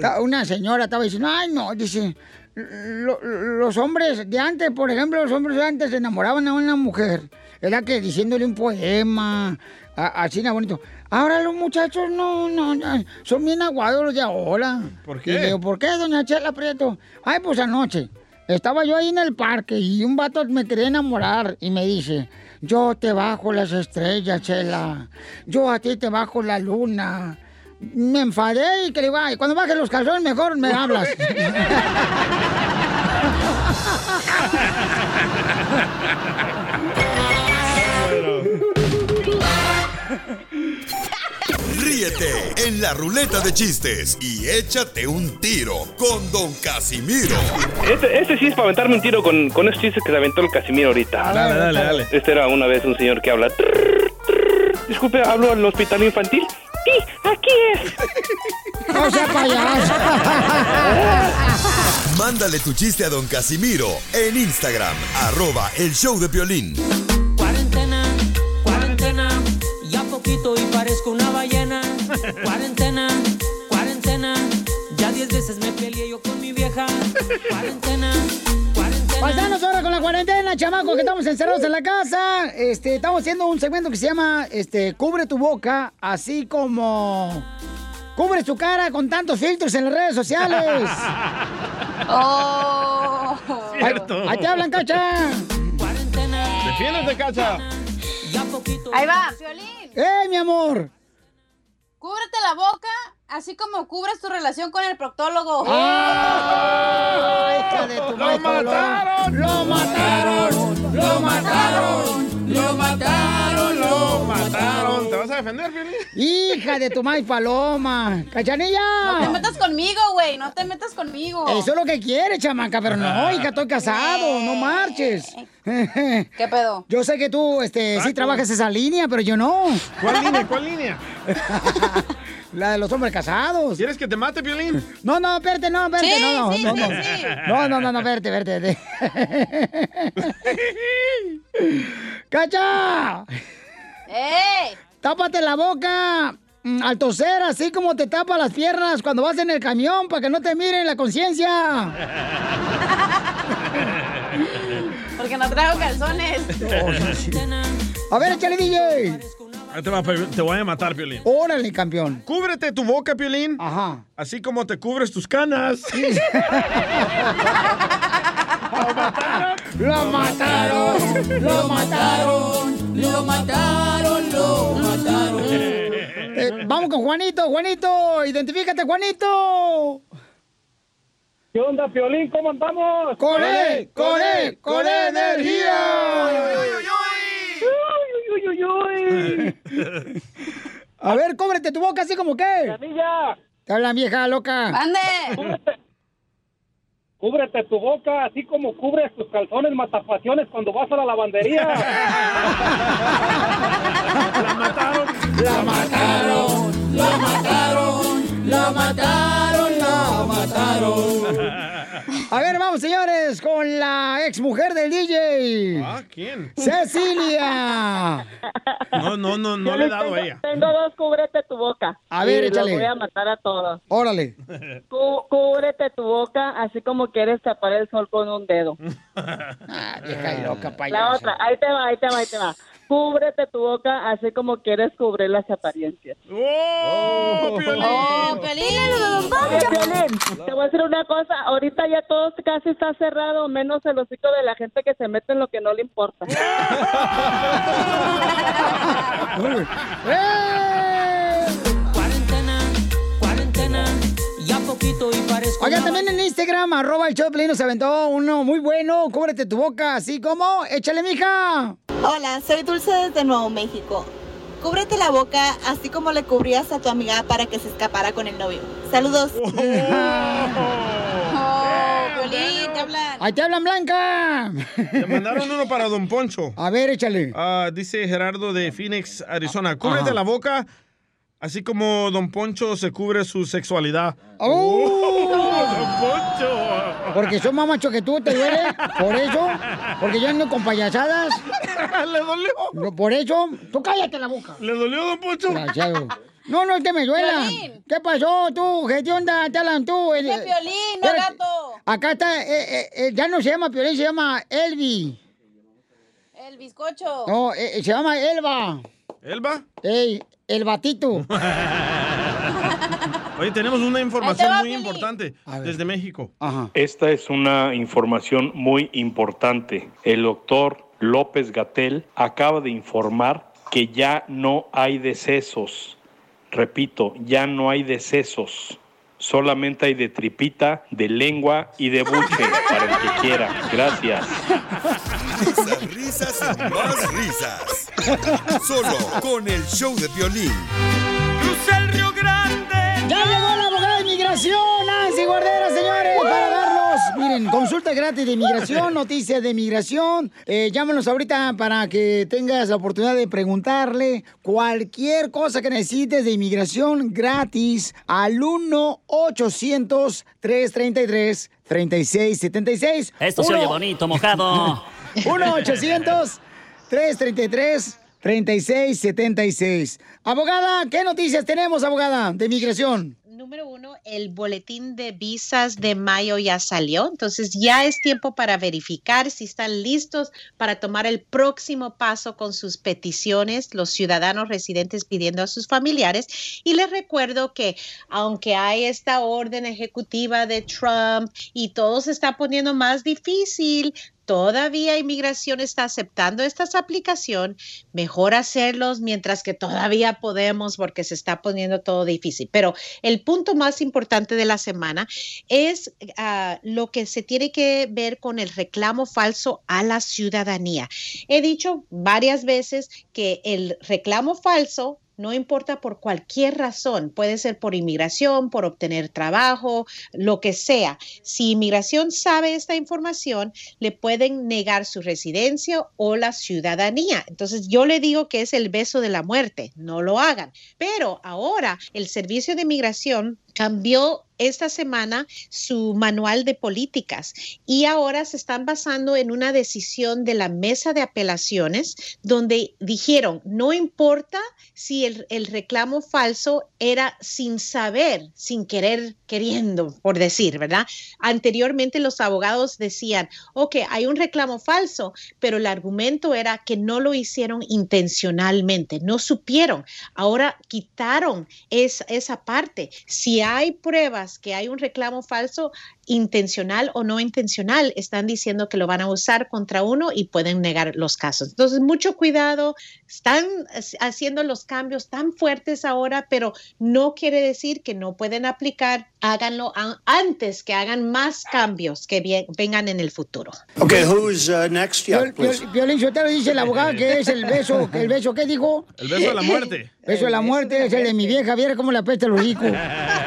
ta- una señora estaba diciendo, ay, no, dice, lo- los hombres de antes, por ejemplo, los hombres de antes se enamoraban a una mujer, era que diciéndole un poema, así, nada bonito. Ahora los muchachos no, no, no, son bien aguados los de ahora. ¿Por Y qué? le digo, ¿por qué, doña Chela Prieto? Ay, pues anoche. Estaba yo ahí en el parque y un vato me quería enamorar y me dice, yo te bajo las estrellas, Chela. Yo a ti te bajo la luna. Me enfadé y que le ay, cuando bajes los calzones mejor me hablas. Ríete en la ruleta de chistes y échate un tiro con Don Casimiro. Este, este sí es para aventarme un tiro con, con esos chistes que se aventó el Casimiro ahorita. Dale, dale, dale. Este era una vez un señor que habla. "Trrr, trrr". Disculpe, ¿hablo al hospital infantil? Sí, aquí es. No sea payaso. Mándale tu chiste a Don Casimiro en Instagram, arroba el show de violín. Cuarentena, cuarentena, ya diez veces me peleé yo con mi vieja. Cuarentena, cuarentena. Pasanos ahora con la cuarentena, chamacos, que estamos encerrados en la casa. Este, estamos haciendo un segmento que se llama este, Cubre tu boca, así como cubre tu cara con tantos filtros en las redes sociales. Oh. Cierto. Ahí, ahí te hablan, cacha. Defiéndete, cacha. Ahí va, Violín. ¡Eh, mi amor! Cúbrete la boca, así como cubres tu relación con el proctólogo. ¡Ay, hija de tu madre, Paloma! ¡Lo mataron! ¡Lo mataron! ¡Lo mataron! ¡Lo mataron! ¿Te vas a defender, Violín? ¡Hija de tu maíz paloma! ¡Cachanilla! No te metas conmigo, güey. No te metas conmigo. Eso es lo que quiere, chamaca, pero no, hija, estoy casado, no marches. ¿Qué pedo? Yo sé que tú, este, sí trabajas esa línea, pero yo no. ¿Cuál línea? ¿Cuál línea? La de los hombres casados. ¿Quieres que te mate, Violín? No, no, espérate, no, espérate, Sí, no, no, sí, no, sí, no. sí. No, no, no, no, espérate, espérate. ¡Cacha! ¡Ey! Tápate la boca mm, al toser, así como te tapa las piernas cuando vas en el camión para que no te miren la conciencia. Porque no traigo calzones. A ver, échale, DJ. Te, va, te voy a matar, Piolín. Órale, campeón. Cúbrete tu boca, Piolín. Ajá. Así como te cubres tus canas. ¡Lo mataron! ¡Lo mataron! ¡Lo mataron! ¡Lo mataron! Eh, vamos con Juanito, Juanito. Identifícate, Juanito. ¿Qué onda, Piolín? ¿Cómo andamos? ¡Corre, corre, corre energía! ¡Uy, uy, uy, uy! A ver, cóbrete tu boca así como que. ¡Canilla! Te hablan vieja loca. ¡Ande! Cúbrete, tu boca, así como cubres tus calzones matapasiones cuando vas a la lavandería. ¡La mataron! ¡La mataron! ¡La mataron! ¡La mataron! A ver, vamos, señores, con la ex mujer del DJ. Ah, ¿quién? Cecilia. No, no, no, no le he dado a ella. Tengo dos, cúbrete tu boca. A ver, Y échale. Los voy a matar a todos. Órale. Cú- cúbrete tu boca, así como quieres tapar el sol con un dedo. Ah, vieja loca, La payasa. otra, ahí te va, ahí te va, ahí te va. Cúbrete tu boca, así como quieres cubrir las apariencias. ¡Oh, Piolín! ¡Oh, Piolín! Piolín, te voy a decir una cosa. Ahorita ya todo casi está cerrado, menos el hocico de la gente que se mete en lo que no le importa. Poquito y parezco. Oigan, también en Instagram, arroba el Piolín, nos aventó uno muy bueno. Cúbrete tu boca, así como, échale, mija. Hola, soy Dulce desde Nuevo México. Cúbrete la boca así como le cubrías a tu amiga para que se escapara con el novio. Saludos. Oh, Piolín, te hablan. Ahí te hablan, Blanca. Le mandaron uno para Don Poncho. A ver, échale. Ah, dice Gerardo de Phoenix, Arizona. Cúbrete Ajá. la boca, así como Don Poncho se cubre su sexualidad. ¡Oh! Don Poncho! Porque soy más macho que tú, ¿te duele? Por eso. Porque yo ando con payasadas. ¿Le dolió? Por eso. Tú cállate la boca. ¿Le dolió, Don Poncho? Desgraciado. No, no es que me duela. Piolín. ¿Qué pasó tú? ¿Qué onda? Te hablan tú. Dije Eh, Piolín, no gato. Acá está, eh, eh, eh, ya no se llama Piolín, se llama Elvi. El bizcocho. No, eh, se llama Elba. ¿Elba? Ey, el batito. Oye, tenemos una información muy importante desde México. Ajá. Esta es una información muy importante. El doctor López Gatel acaba de informar que ya no hay decesos. Repito, ya no hay decesos. Solamente hay de tripita, de lengua y de buche para el que quiera. Gracias. Risas, risas y más risas. Solo con el show de violín. Cruza el Río Grande. Ya llegó la abogada de inmigración, Nancy Guardera, señores, para consulta gratis de inmigración, noticias de inmigración. Eh, llámanos ahorita para que tengas la oportunidad de preguntarle cualquier cosa que necesites de inmigración gratis al 1-800-333-3676. Esto se Uno- oye bonito, mojado. 1-800-333-3676. Abogada, ¿qué noticias tenemos, abogada, de inmigración? Número uno, el boletín de visas de mayo ya salió, entonces ya es tiempo para verificar si están listos para tomar el próximo paso con sus peticiones, los ciudadanos residentes pidiendo a sus familiares. Y les recuerdo que aunque hay esta orden ejecutiva de Trump y todo se está poniendo más difícil, todavía inmigración está aceptando estas aplicaciones, mejor hacerlos mientras que todavía podemos porque se está poniendo todo difícil. Pero el punto más importante de la semana es ah, lo que se tiene que ver con el reclamo falso a la ciudadanía. He dicho varias veces que el reclamo falso no importa por cualquier razón, puede ser por inmigración, por obtener trabajo, lo que sea. Si inmigración sabe esta información, le pueden negar su residencia o la ciudadanía. Entonces yo le digo que es el beso de la muerte, no lo hagan. Pero ahora el Servicio de Inmigración cambió esta semana su manual de políticas y ahora se están basando en una decisión de la mesa de apelaciones donde dijeron, no importa si el, el reclamo falso era sin saber, sin querer, queriendo, por decir, ¿verdad? Anteriormente los abogados decían, ok, hay un reclamo falso, pero el argumento era que no lo hicieron intencionalmente, no supieron. Ahora quitaron es- esa parte. Si hay pruebas que hay un reclamo falso, intencional o no intencional, están diciendo que lo van a usar contra uno y pueden negar los casos. Entonces, mucho cuidado. Están ha- haciendo los cambios tan fuertes ahora, pero no quiere decir que no pueden aplicar. Háganlo a- antes que hagan más cambios que vengan en el futuro. Okay, who's uh, next? Yeah, Sotelo dice el abogado que es el beso, el beso, ¿qué dijo? El beso de la muerte. Beso de la muerte es el de mi vieja, viera cómo le apesta el hocico.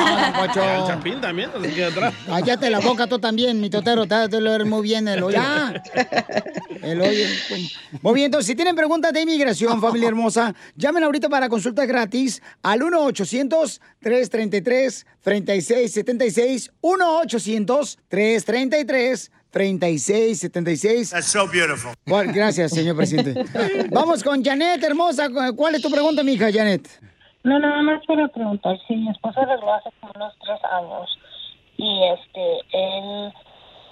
El Chapín también, no se queda atrás. Cállate la boca tú también, mi totero. Te lo eres muy bien el hoyo. Ya. El hoyo. Muy bien, entonces, si tienen preguntas de inmigración, familia hermosa, llamen ahorita para consulta gratis al 1-800-333-3676. 1-800-333-3676. That's so beautiful. Bueno, gracias, señor presidente. Vamos con Janet, hermosa. ¿Cuál es tu pregunta, mija, Janet? No, nada más para preguntar si mi esposo arregló hace como unos tres años y este, él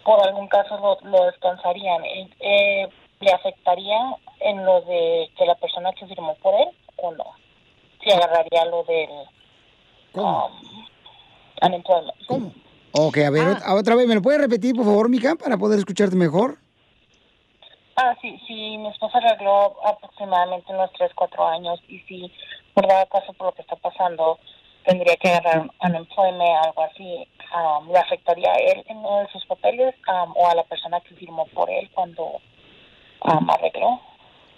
por algún caso lo, lo descansarían, eh, eh, ¿le afectaría en lo de que la persona que firmó por él o no? Si agarraría lo del um, unemployment. ¿Cómo? Ok, a ver, ot- otra vez, ¿me lo puedes repetir, por favor, mija, para poder escucharte mejor? Ah, sí, sí, mi esposa arregló aproximadamente unos 3, 4 años y si por dado caso por lo que está pasando tendría que agarrar unemployment, algo así, um, ¿le afectaría a él en uno de sus papeles um, o a la persona que firmó por él cuando um, arregló?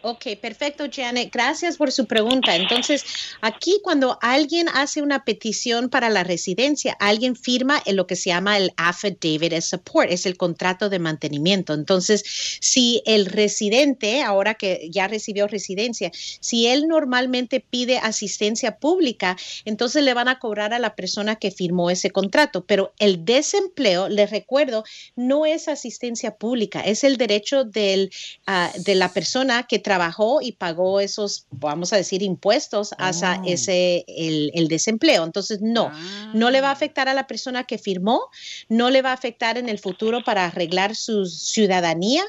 Ok, perfecto, Janet. Gracias por su pregunta. Entonces, aquí cuando alguien hace una petición para la residencia, alguien firma lo que se llama el affidavit of support, es el contrato de mantenimiento. Entonces, si el residente, ahora que ya recibió residencia, si él normalmente pide asistencia pública, entonces le van a cobrar a la persona que firmó ese contrato. Pero el desempleo, les recuerdo, no es asistencia pública, es el derecho del, ah, de la persona que trabajó y pagó esos, vamos a decir, impuestos hacia ese, el, el desempleo. Entonces, no, no le va a afectar a la persona que firmó, no le va a afectar en el futuro para arreglar su ciudadanía,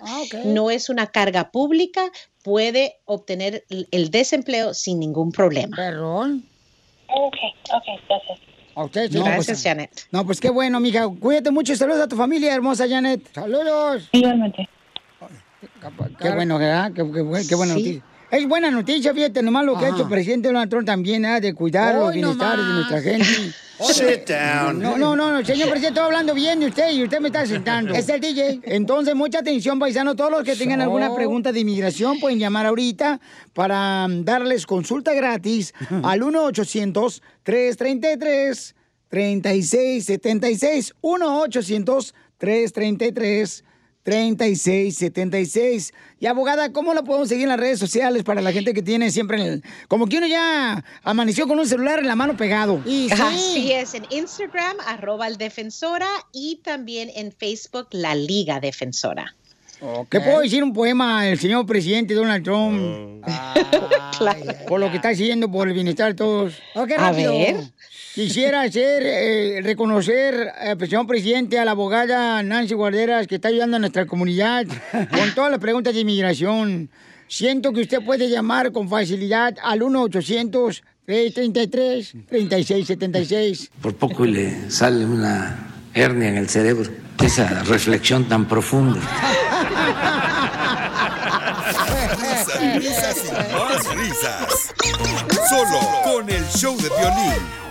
no es una carga pública, puede obtener el- el desempleo sin ningún problema. Perdón. Ok, ok, gracias. A usted, No, Gracias, pues- Janet. No, pues qué bueno, mija. Cuídate mucho y saludos a tu familia, hermosa Janet. Saludos. Igualmente. Qué bueno, ¿verdad? Qué, qué qué buena Sí. noticia. Es buena noticia, fíjate, nomás lo que ha Ajá. hecho el presidente Donald Trump también, ¿eh? de cuidar los Hoy bienestares de nuestra gente. Sit down. No, no, no, no, señor presidente, estoy hablando bien de usted y usted me está sentando. Es el DJ. Entonces, mucha atención, paisano. Todos los que tengan So. alguna pregunta de inmigración pueden llamar ahorita para mm, darles consulta gratis al 1-800-333-3676. 1-800-333-3676. 3676. Y abogada, ¿cómo la podemos seguir en las redes sociales para la gente que tiene siempre en el... Como que uno ya amaneció con un celular en la mano pegado. Y sí. Así es, en Instagram, arroba el defensora y también en Facebook, la Liga Defensora. ¿Qué puedo decir un poema al señor presidente Donald Trump? Por lo que está haciendo por el bienestar de todos. Ok, A rápido. ver. Quisiera hacer, eh, reconocer al señor presidente, a la abogada Nancy Guarderas, que está ayudando a nuestra comunidad con todas las preguntas de inmigración. Siento que usted puede llamar con facilidad al 1-800-333-3676. Por poco le sale una hernia en el cerebro. Esa reflexión tan profunda. Risas, risas y más risas. Solo con el show de violín.